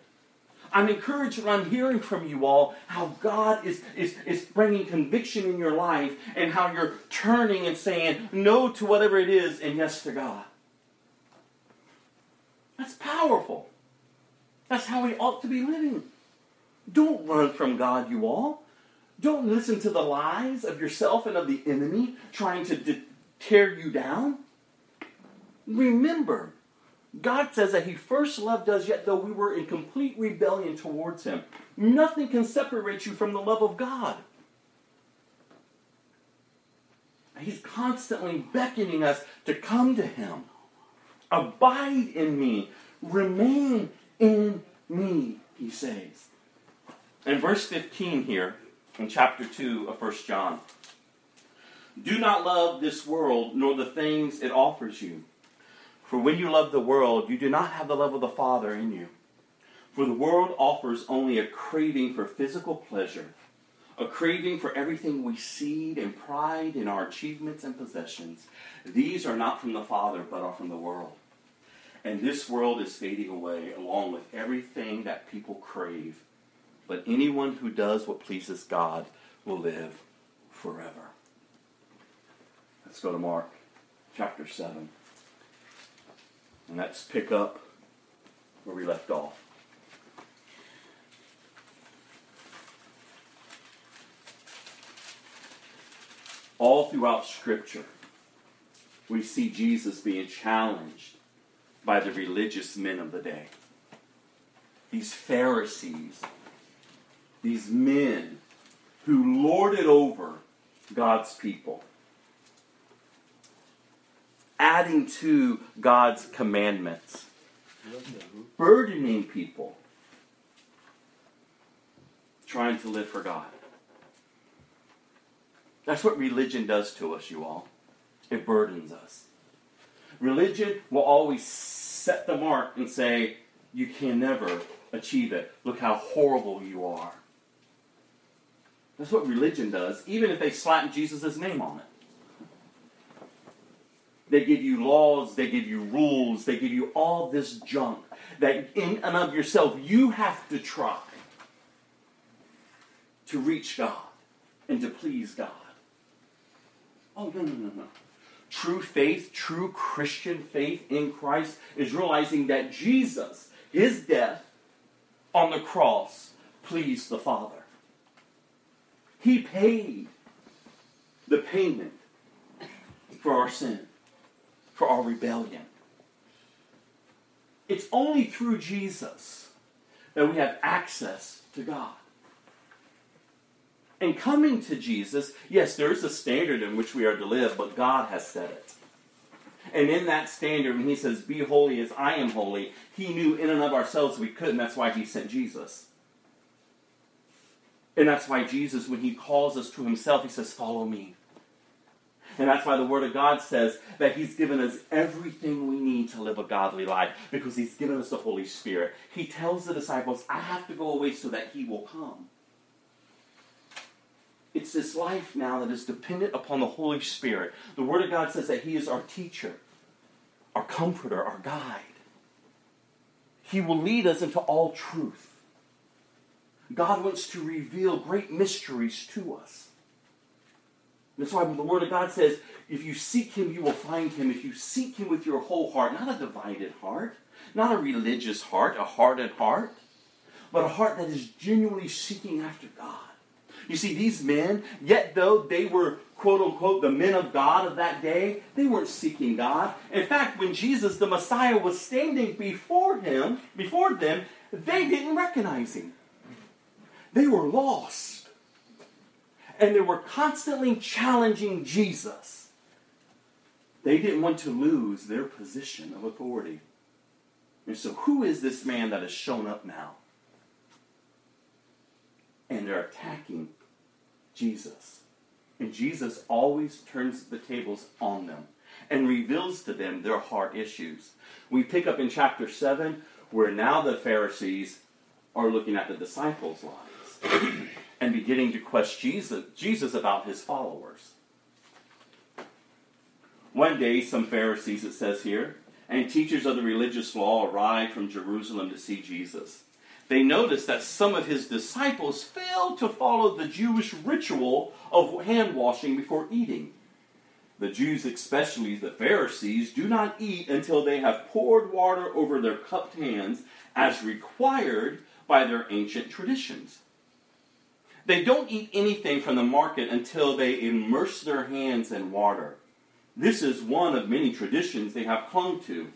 [SPEAKER 2] I'm encouraged when I'm hearing from you all how God is, is, is bringing conviction in your life and how you're turning and saying no to whatever it is and yes to God. That's powerful. That's how we ought to be living. Don't run from God, you all. Don't listen to the lies of yourself and of the enemy trying to de- tear you down. Remember, God says that He first loved us, yet though we were in complete rebellion towards Him, nothing can separate you from the love of God. He's constantly beckoning us to come to Him. Abide in me, remain in me, He says. In verse 15 here, in chapter 2 of 1 John. Do not love this world nor the things it offers you. For when you love the world, you do not have the love of the Father in you. For the world offers only a craving for physical pleasure, a craving for everything we see and pride in our achievements and possessions. These are not from the Father, but are from the world. And this world is fading away along with everything that people crave but anyone who does what pleases God will live forever. Let's go to Mark chapter 7. And let's pick up where we left off. All throughout Scripture, we see Jesus being challenged by the religious men of the day. These Pharisees these men who lorded over God's people, adding to God's commandments, burdening people, trying to live for God. That's what religion does to us, you all. It burdens us. Religion will always set the mark and say, You can never achieve it. Look how horrible you are. That's what religion does, even if they slap Jesus' name on it. They give you laws, they give you rules, they give you all this junk that in and of yourself you have to try to reach God and to please God. Oh, no, no, no, no. True faith, true Christian faith in Christ is realizing that Jesus, his death on the cross, pleased the Father. He paid the payment for our sin, for our rebellion. It's only through Jesus that we have access to God. And coming to Jesus, yes, there is a standard in which we are to live, but God has set it. And in that standard, when he says, Be holy as I am holy, he knew in and of ourselves we couldn't. That's why he sent Jesus. And that's why Jesus, when he calls us to himself, he says, Follow me. And that's why the Word of God says that He's given us everything we need to live a godly life because He's given us the Holy Spirit. He tells the disciples, I have to go away so that He will come. It's this life now that is dependent upon the Holy Spirit. The Word of God says that He is our teacher, our comforter, our guide. He will lead us into all truth. God wants to reveal great mysteries to us. That's why the Word of God says, if you seek Him, you will find Him. If you seek Him with your whole heart, not a divided heart, not a religious heart, a hardened heart, but a heart that is genuinely seeking after God. You see, these men, yet though they were quote unquote the men of God of that day, they weren't seeking God. In fact, when Jesus, the Messiah, was standing before him, before them, they didn't recognize him. They were lost. And they were constantly challenging Jesus. They didn't want to lose their position of authority. And so, who is this man that has shown up now? And they're attacking Jesus. And Jesus always turns the tables on them and reveals to them their heart issues. We pick up in chapter 7 where now the Pharisees are looking at the disciples' lives and beginning to question Jesus, Jesus about his followers. One day, some Pharisees, it says here, and teachers of the religious law arrived from Jerusalem to see Jesus. They noticed that some of his disciples failed to follow the Jewish ritual of hand washing before eating. The Jews, especially the Pharisees, do not eat until they have poured water over their cupped hands as required by their ancient traditions. They don't eat anything from the market until they immerse their hands in water. This is one of many traditions they have clung to,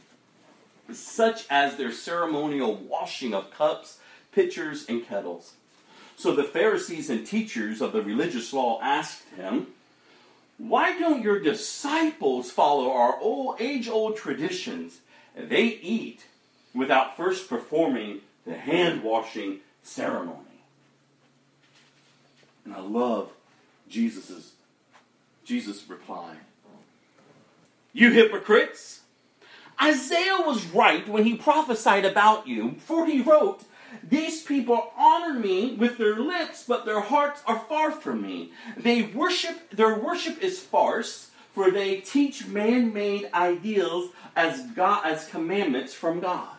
[SPEAKER 2] such as their ceremonial washing of cups, pitchers, and kettles. So the Pharisees and teachers of the religious law asked him, Why don't your disciples follow our old age old traditions? They eat without first performing the hand washing ceremony. And I love Jesus's Jesus reply. You hypocrites! Isaiah was right when he prophesied about you, for he wrote, These people honor me with their lips, but their hearts are far from me. They worship their worship is farce, for they teach man-made ideals as God as commandments from God.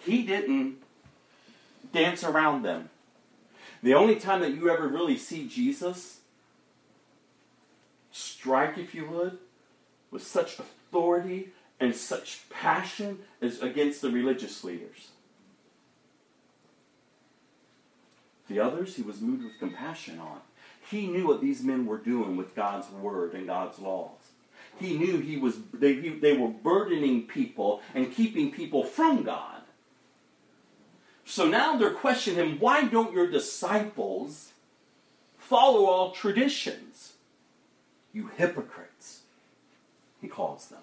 [SPEAKER 2] He didn't dance around them. The only time that you ever really see Jesus strike, if you would, with such authority and such passion is against the religious leaders. The others he was moved with compassion on. He knew what these men were doing with God's word and God's laws. He knew he was, they, they were burdening people and keeping people from God. So now they're questioning him, why don't your disciples follow all traditions? You hypocrites, he calls them.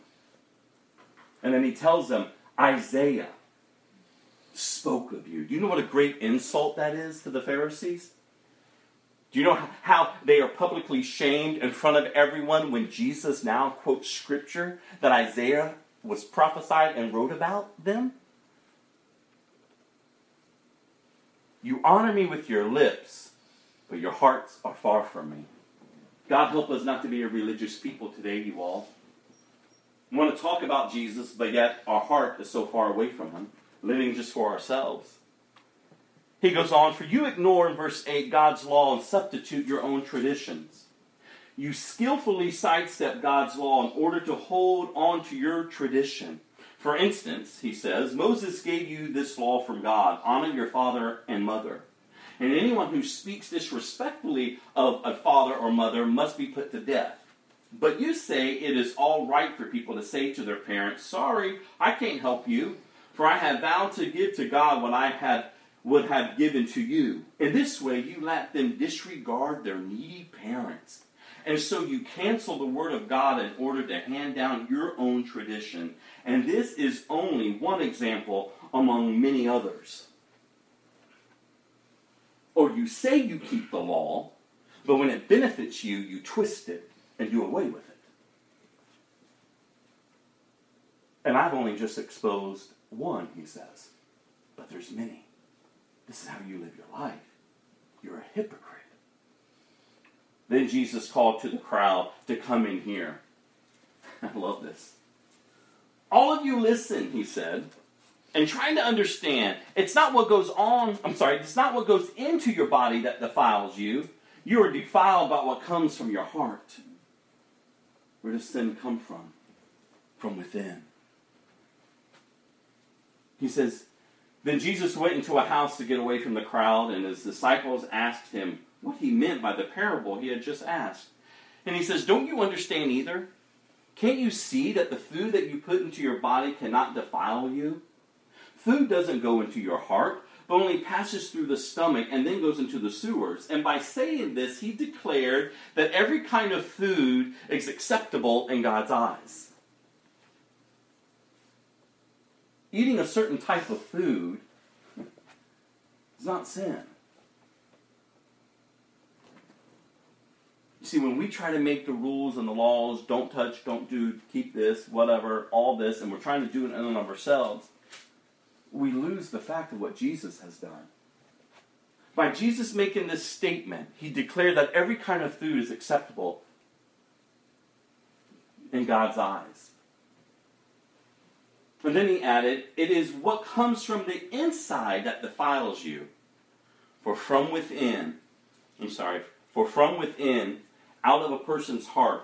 [SPEAKER 2] And then he tells them, Isaiah spoke of you. Do you know what a great insult that is to the Pharisees? Do you know how they are publicly shamed in front of everyone when Jesus now quotes scripture that Isaiah was prophesied and wrote about them? You honor me with your lips, but your hearts are far from me. God help us not to be a religious people today, you all. We want to talk about Jesus, but yet our heart is so far away from him, living just for ourselves. He goes on, For you ignore in verse 8 God's law and substitute your own traditions. You skillfully sidestep God's law in order to hold on to your tradition. For instance, he says, Moses gave you this law from God honor your father and mother. And anyone who speaks disrespectfully of a father or mother must be put to death. But you say it is all right for people to say to their parents, Sorry, I can't help you, for I have vowed to give to God what I have, would have given to you. In this way, you let them disregard their needy parents and so you cancel the Word of God in order to hand down your own tradition. And this is only one example among many others. Or you say you keep the law, but when it benefits you, you twist it and do away with it. And I've only just exposed one, he says, but there's many. This is how you live your life. You're a hypocrite. Then Jesus called to the crowd to come in here. I love this. All of you listen, he said, and trying to understand. It's not what goes on, I'm sorry, it's not what goes into your body that defiles you. You are defiled by what comes from your heart. Where does sin come from? From within. He says, Then Jesus went into a house to get away from the crowd, and his disciples asked him, what he meant by the parable he had just asked. And he says, Don't you understand either? Can't you see that the food that you put into your body cannot defile you? Food doesn't go into your heart, but only passes through the stomach and then goes into the sewers. And by saying this, he declared that every kind of food is acceptable in God's eyes. Eating a certain type of food is not sin. You see, when we try to make the rules and the laws, don't touch, don't do, keep this, whatever, all this, and we're trying to do it in and of ourselves, we lose the fact of what Jesus has done. By Jesus making this statement, he declared that every kind of food is acceptable in God's eyes. And then he added, It is what comes from the inside that defiles you. For from within, I'm sorry, for from within, out of a person's heart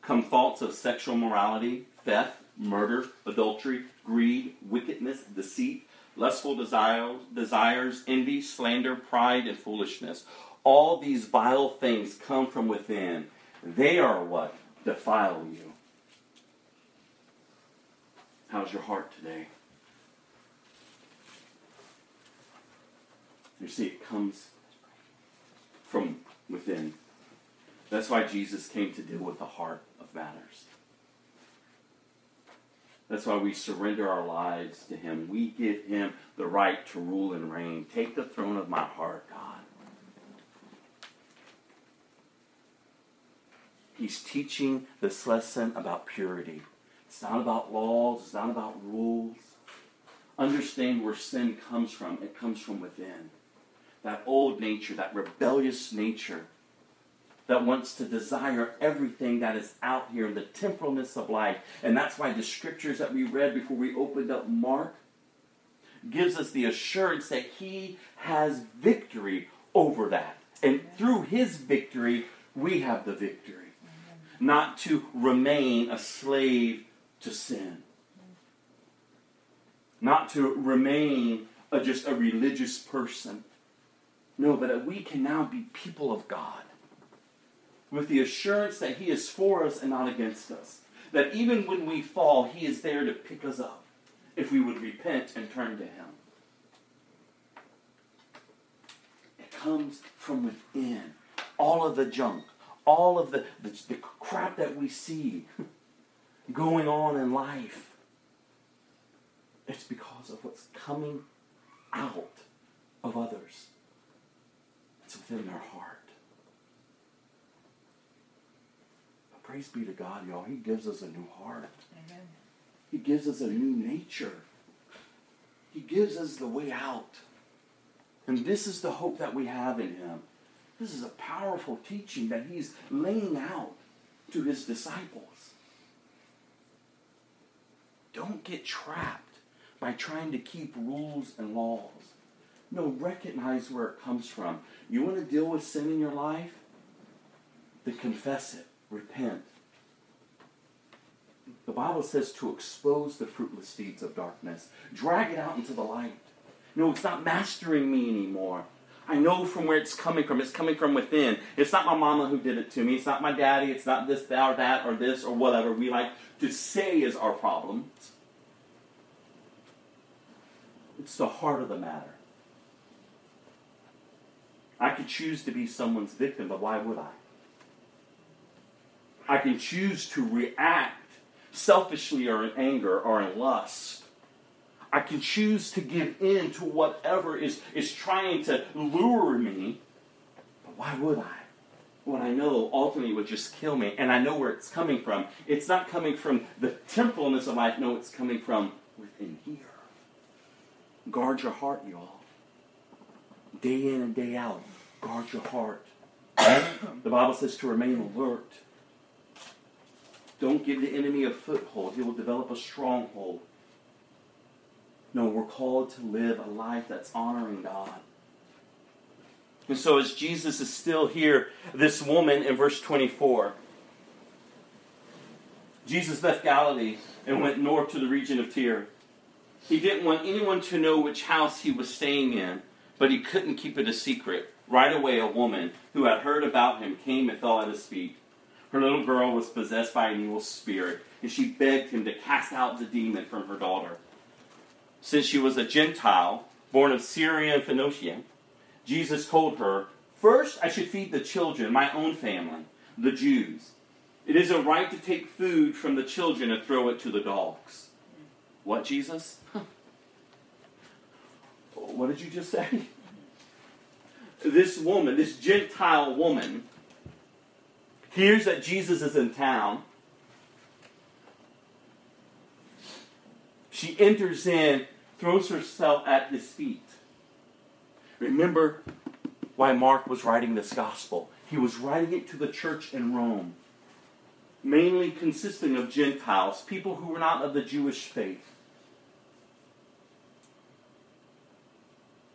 [SPEAKER 2] come thoughts of sexual morality, theft, murder, adultery, greed, wickedness, deceit, lustful desires, desires, envy, slander, pride, and foolishness. All these vile things come from within. They are what defile you. How's your heart today? You see, it comes from within. That's why Jesus came to deal with the heart of matters. That's why we surrender our lives to Him. We give Him the right to rule and reign. Take the throne of my heart, God. He's teaching this lesson about purity. It's not about laws, it's not about rules. Understand where sin comes from. It comes from within. That old nature, that rebellious nature that wants to desire everything that is out here in the temporalness of life. And that's why the scriptures that we read before we opened up Mark gives us the assurance that he has victory over that. And through his victory, we have the victory. Not to remain a slave to sin. Not to remain a, just a religious person. No, but that we can now be people of God with the assurance that He is for us and not against us. That even when we fall, He is there to pick us up if we would repent and turn to Him. It comes from within. All of the junk, all of the, the, the crap that we see going on in life, it's because of what's coming out of others. It's within their heart. praise be to God, y'all. He gives us a new heart. Amen. He gives us a new nature. He gives us the way out. And this is the hope that we have in him. This is a powerful teaching that he's laying out to his disciples. Don't get trapped by trying to keep rules and laws. No, recognize where it comes from. You want to deal with sin in your life? Then confess it repent. The Bible says to expose the fruitless deeds of darkness, drag it out into the light. No, it's not mastering me anymore. I know from where it's coming from. It's coming from within. It's not my mama who did it to me. It's not my daddy. It's not this, that, or that, or this, or whatever we like to say is our problem. It's the heart of the matter. I could choose to be someone's victim, but why would I? I can choose to react selfishly or in anger or in lust. I can choose to give in to whatever is, is trying to lure me. But why would I? When I know ultimately would just kill me, and I know where it's coming from. It's not coming from the temporalness of life, no, it's coming from within here. Guard your heart, y'all. Day in and day out, guard your heart. the Bible says to remain alert. Don't give the enemy a foothold. He will develop a stronghold. No, we're called to live a life that's honoring God. And so, as Jesus is still here, this woman in verse 24, Jesus left Galilee and went north to the region of Tyre. He didn't want anyone to know which house he was staying in, but he couldn't keep it a secret. Right away, a woman who had heard about him came and fell at his feet. Her little girl was possessed by an evil spirit, and she begged him to cast out the demon from her daughter. Since she was a Gentile, born of Syria and Phoenicia, Jesus told her, First, I should feed the children, my own family, the Jews. It is a right to take food from the children and throw it to the dogs. What, Jesus? what did you just say? This woman, this Gentile woman, hears that Jesus is in town. She enters in, throws herself at his feet. Remember why Mark was writing this gospel. He was writing it to the church in Rome, mainly consisting of Gentiles, people who were not of the Jewish faith.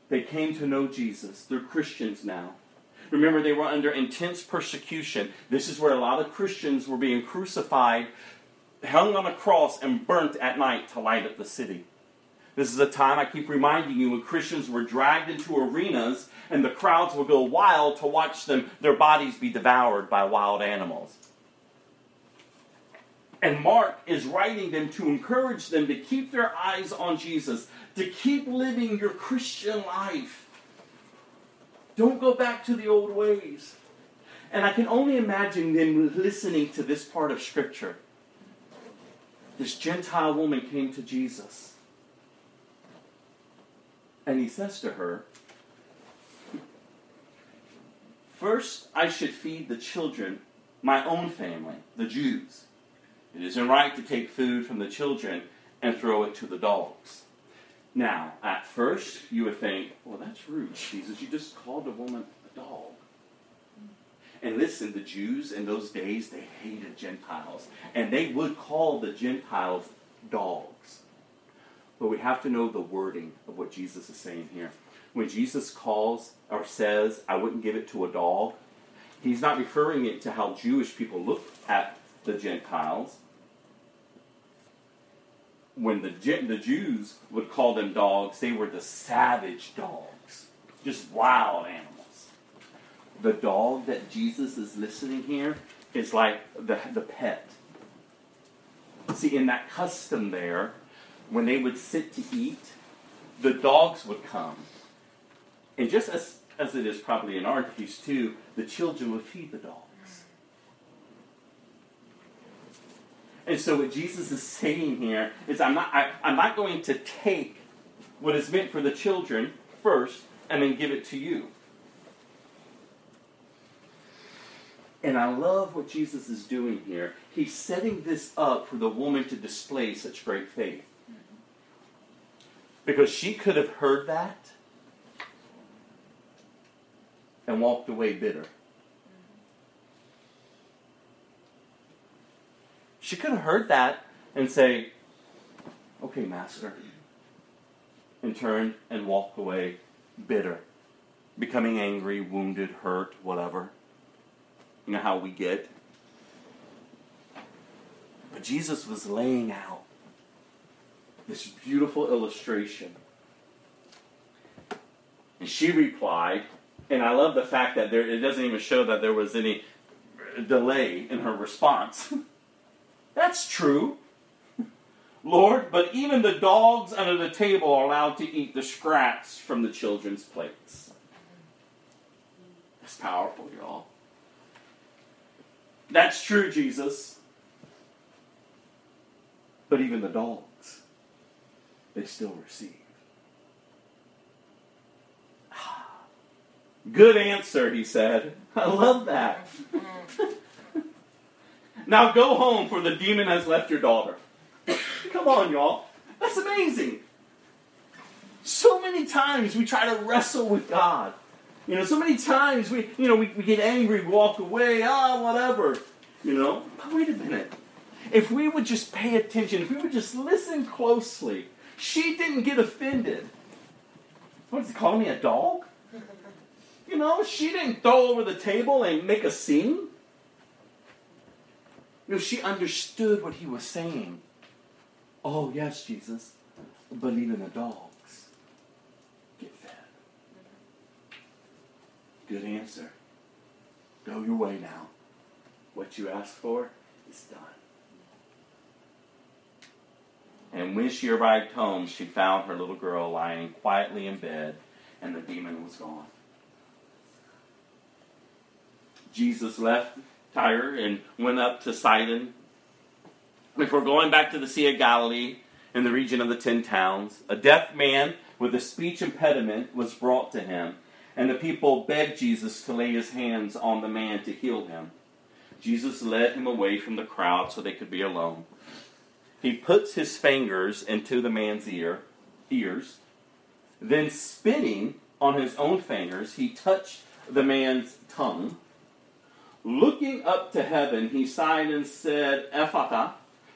[SPEAKER 2] They came to know Jesus. They're Christians now. Remember, they were under intense persecution. This is where a lot of Christians were being crucified, hung on a cross, and burnt at night to light up the city. This is a time I keep reminding you when Christians were dragged into arenas and the crowds would go wild to watch them, their bodies be devoured by wild animals. And Mark is writing them to encourage them to keep their eyes on Jesus, to keep living your Christian life don't go back to the old ways. And I can only imagine them listening to this part of Scripture. This Gentile woman came to Jesus. And he says to her, First, I should feed the children, my own family, the Jews. It isn't right to take food from the children and throw it to the dogs. Now, at first, you would think, well, that's rude, Jesus. You just called a woman a dog. And listen, the Jews in those days, they hated Gentiles. And they would call the Gentiles dogs. But we have to know the wording of what Jesus is saying here. When Jesus calls or says, I wouldn't give it to a dog, he's not referring it to how Jewish people look at the Gentiles when the the Jews would call them dogs, they were the savage dogs, just wild animals. The dog that Jesus is listening here is like the the pet. See, in that custom there, when they would sit to eat, the dogs would come, and just as as it is probably in our case too, the children would feed the dogs. And so what Jesus is saying here is I'm not, I, I'm not going to take what is meant for the children first and then give it to you. And I love what Jesus is doing here. He's setting this up for the woman to display such great faith. Because she could have heard that and walked away bitter. She could have heard that and say, Okay, Master, and turned and walked away bitter, becoming angry, wounded, hurt, whatever. You know how we get. But Jesus was laying out this beautiful illustration. And she replied, and I love the fact that there, it doesn't even show that there was any delay in her response. That's true. Lord, but even the dogs under the table are allowed to eat the scraps from the children's plates. That's powerful, y'all. That's true, Jesus. But even the dogs, they still receive. Ah, good answer, he said. I love that. Now go home, for the demon has left your daughter. Come on, y'all. That's amazing. So many times we try to wrestle with God. You know, so many times we, you know, we, we get angry, walk away, ah, whatever. You know, but wait a minute. If we would just pay attention, if we would just listen closely, she didn't get offended. What's he call me, a dog? You know, she didn't throw over the table and make a scene. No, she understood what he was saying. Oh, yes, Jesus, believe in the dogs get fed. Good answer. Go your way now. What you asked for is done. And when she arrived home, she found her little girl lying quietly in bed, and the demon was gone. Jesus left Tyre and went up to Sidon before going back to the Sea of Galilee in the region of the Ten Towns. A deaf man with a speech impediment was brought to him, and the people begged Jesus to lay his hands on the man to heal him. Jesus led him away from the crowd so they could be alone. He puts his fingers into the man's ear, ears, then spitting on his own fingers, he touched the man's tongue Looking up to heaven, he sighed and said, Ephphatha,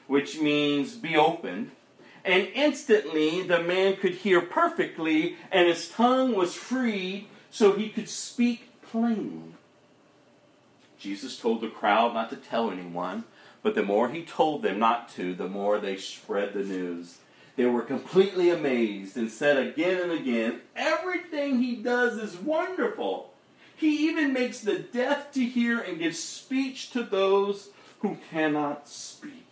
[SPEAKER 2] which means be opened. And instantly the man could hear perfectly, and his tongue was freed so he could speak plainly. Jesus told the crowd not to tell anyone, but the more he told them not to, the more they spread the news. They were completely amazed and said again and again, Everything he does is wonderful. He even makes the deaf to hear and gives speech to those who cannot speak.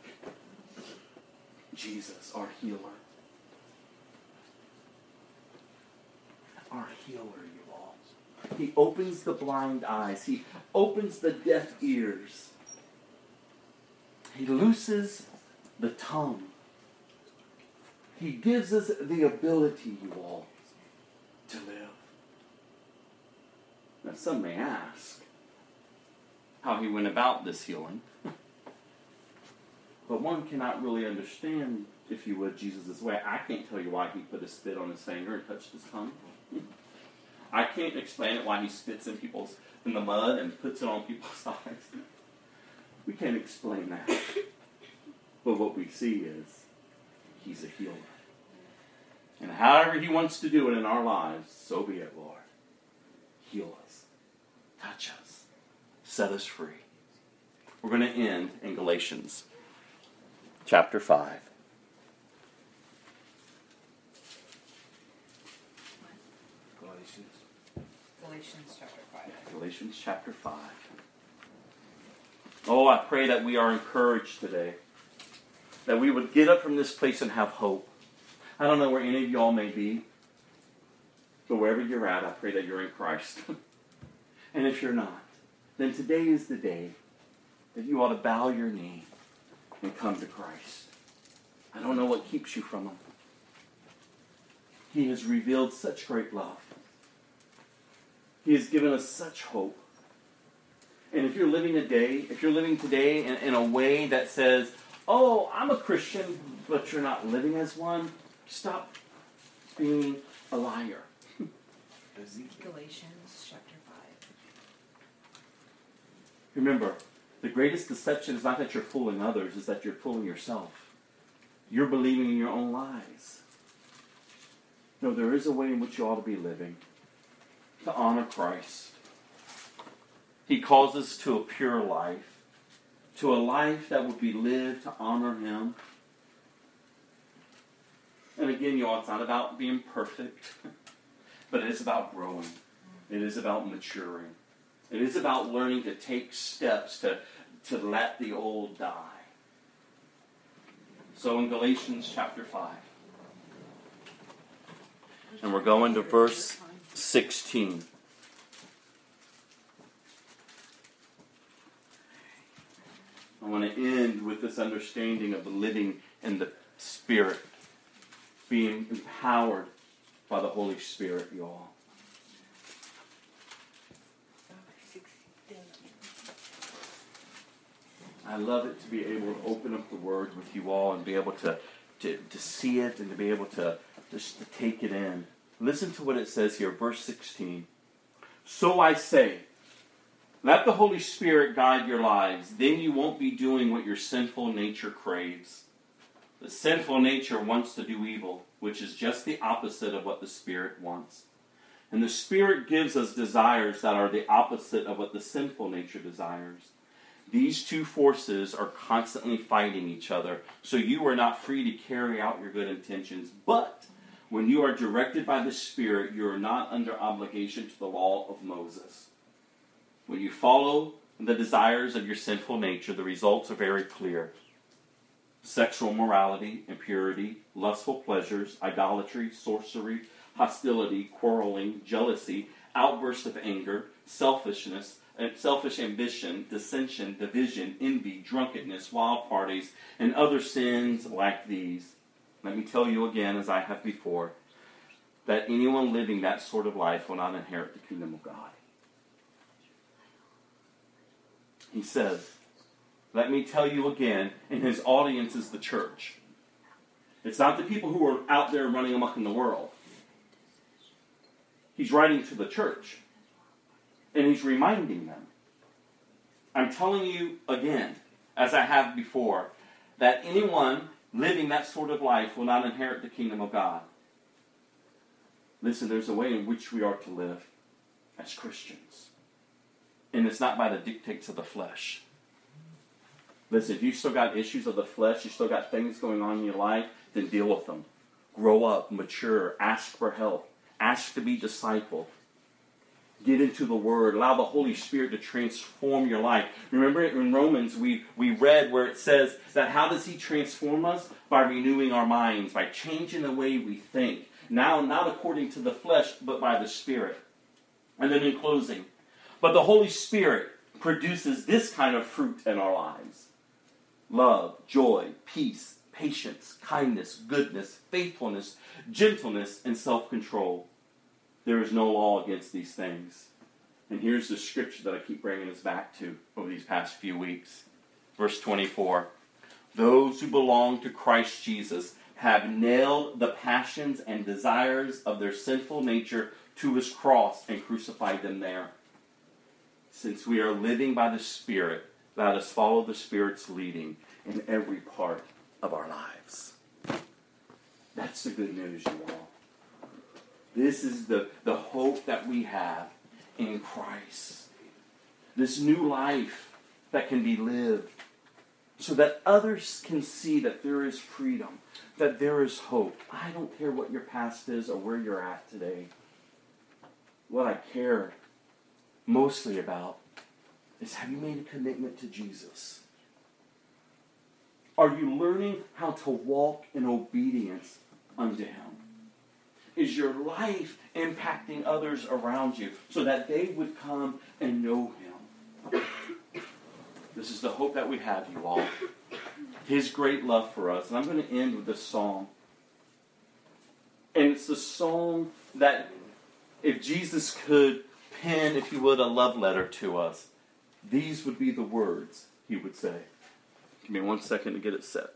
[SPEAKER 2] Jesus, our healer. Our healer, you all. He opens the blind eyes, He opens the deaf ears, He looses the tongue. He gives us the ability, you all, to live. Now, some may ask how he went about this healing, but one cannot really understand, if you would, Jesus' way. I can't tell you why he put a spit on his finger and touched his tongue. I can't explain it why he spits in people's in the mud and puts it on people's eyes. We can't explain that. But what we see is he's a healer. And however he wants to do it in our lives, so be it, Lord. Heal us touch us, set us free. We're going to end in Galatians chapter 5. Galatians. Galatians chapter 5. Galatians chapter 5. Oh, I pray that we are encouraged today, that we would get up from this place and have hope. I don't know where any of y'all may be, but wherever you're at, I pray that you're in Christ. And if you're not, then today is the day that you ought to bow your knee and come to Christ. I don't know what keeps you from Him. He has revealed such great love. He has given us such hope. And if you're living today, if you're living today in, in a way that says, oh, I'm a Christian, but you're not living as one, stop being a liar. Galatians chapter Remember, the greatest deception is not that you're fooling others, it's that you're fooling yourself. You're believing in your own lies. No, there is a way in which you ought to be living to honor Christ. He calls us to a pure life, to a life that would be lived to honor Him. And again, y'all, it's not about being perfect, but it is about growing, it is about maturing. It is about learning to take steps to, to let the old die. So in Galatians chapter 5, and we're going to verse 16. I want to end with this understanding of living in the Spirit, being empowered by the Holy Spirit, y'all. I love it to be able to open up the Word with you all and be able to, to, to see it and to be able to just to take it in. Listen to what it says here, verse 16. So I say, let the Holy Spirit guide your lives. Then you won't be doing what your sinful nature craves. The sinful nature wants to do evil, which is just the opposite of what the Spirit wants. And the Spirit gives us desires that are the opposite of what the sinful nature desires. These two forces are constantly fighting each other, so you are not free to carry out your good intentions. But when you are directed by the Spirit, you are not under obligation to the law of Moses. When you follow the desires of your sinful nature, the results are very clear sexual morality, impurity, lustful pleasures, idolatry, sorcery, hostility, quarreling, jealousy, outbursts of anger, selfishness selfish ambition, dissension, division, envy, drunkenness, wild parties, and other sins like these. Let me tell you again, as I have before, that anyone living that sort of life will not inherit the kingdom of God. He says, Let me tell you again, and his audience is the church. It's not the people who are out there running amok in the world. He's writing to the church. And he's reminding them. I'm telling you again, as I have before, that anyone living that sort of life will not inherit the kingdom of God. Listen, there's a way in which we are to live as Christians, and it's not by the dictates of the flesh. Listen, if you still got issues of the flesh, you still got things going on in your life, then deal with them. Grow up, mature, ask for help, ask to be discipled, Get into the Word. Allow the Holy Spirit to transform your life. Remember in Romans, we, we read where it says that how does He transform us? By renewing our minds, by changing the way we think. Now, not according to the flesh, but by the Spirit. And then in closing, but the Holy Spirit produces this kind of fruit in our lives love, joy, peace, patience, kindness, goodness, faithfulness, gentleness, and self control. There is no law against these things. And here's the scripture that I keep bringing us back to over these past few weeks. Verse 24 Those who belong to Christ Jesus have nailed the passions and desires of their sinful nature to his cross and crucified them there. Since we are living by the Spirit, let us follow the Spirit's leading in every part of our lives. That's the good news, you all. This is the, the hope that we have in Christ. This new life that can be lived so that others can see that there is freedom, that there is hope. I don't care what your past is or where you're at today. What I care mostly about is have you made a commitment to Jesus? Are you learning how to walk in obedience unto Him? is your life impacting others around you so that they would come and know him? This is the hope that we have, you all. His great love for us. And I'm going to end with this song. And it's the song that, if Jesus could pen, if you would, a love letter to us, these would be the words he would say. Give me one second to get it set.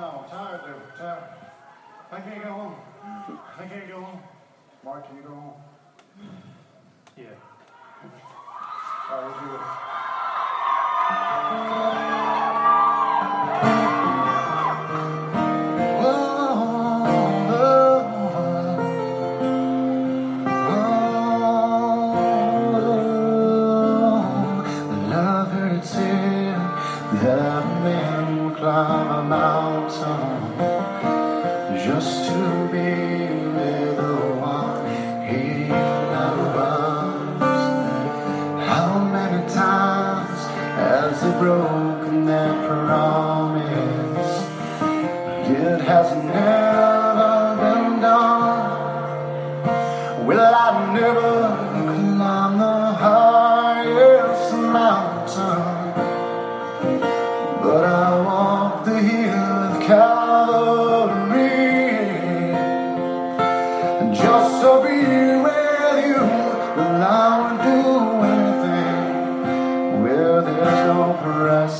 [SPEAKER 2] now. I'm tired. they tired. I can't go home. I can't go home. Mark, can you go Just to be with you, well, I would do anything. Well, there's no price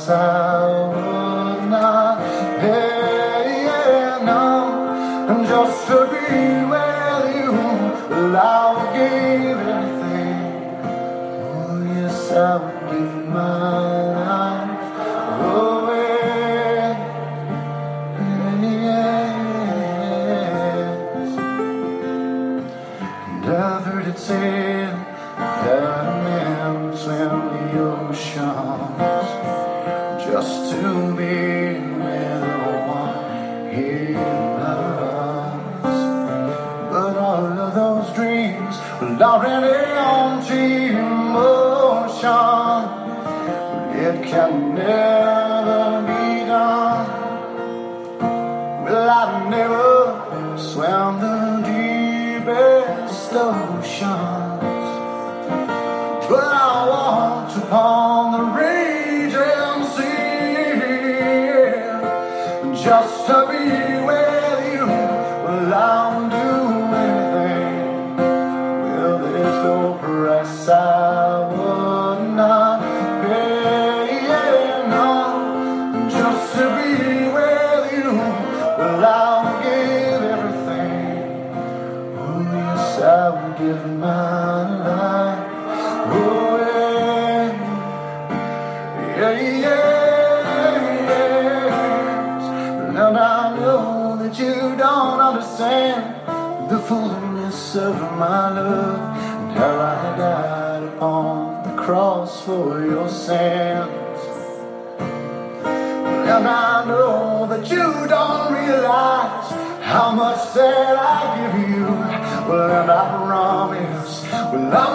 [SPEAKER 2] realize how much that I give you. Well, and I promise, well, I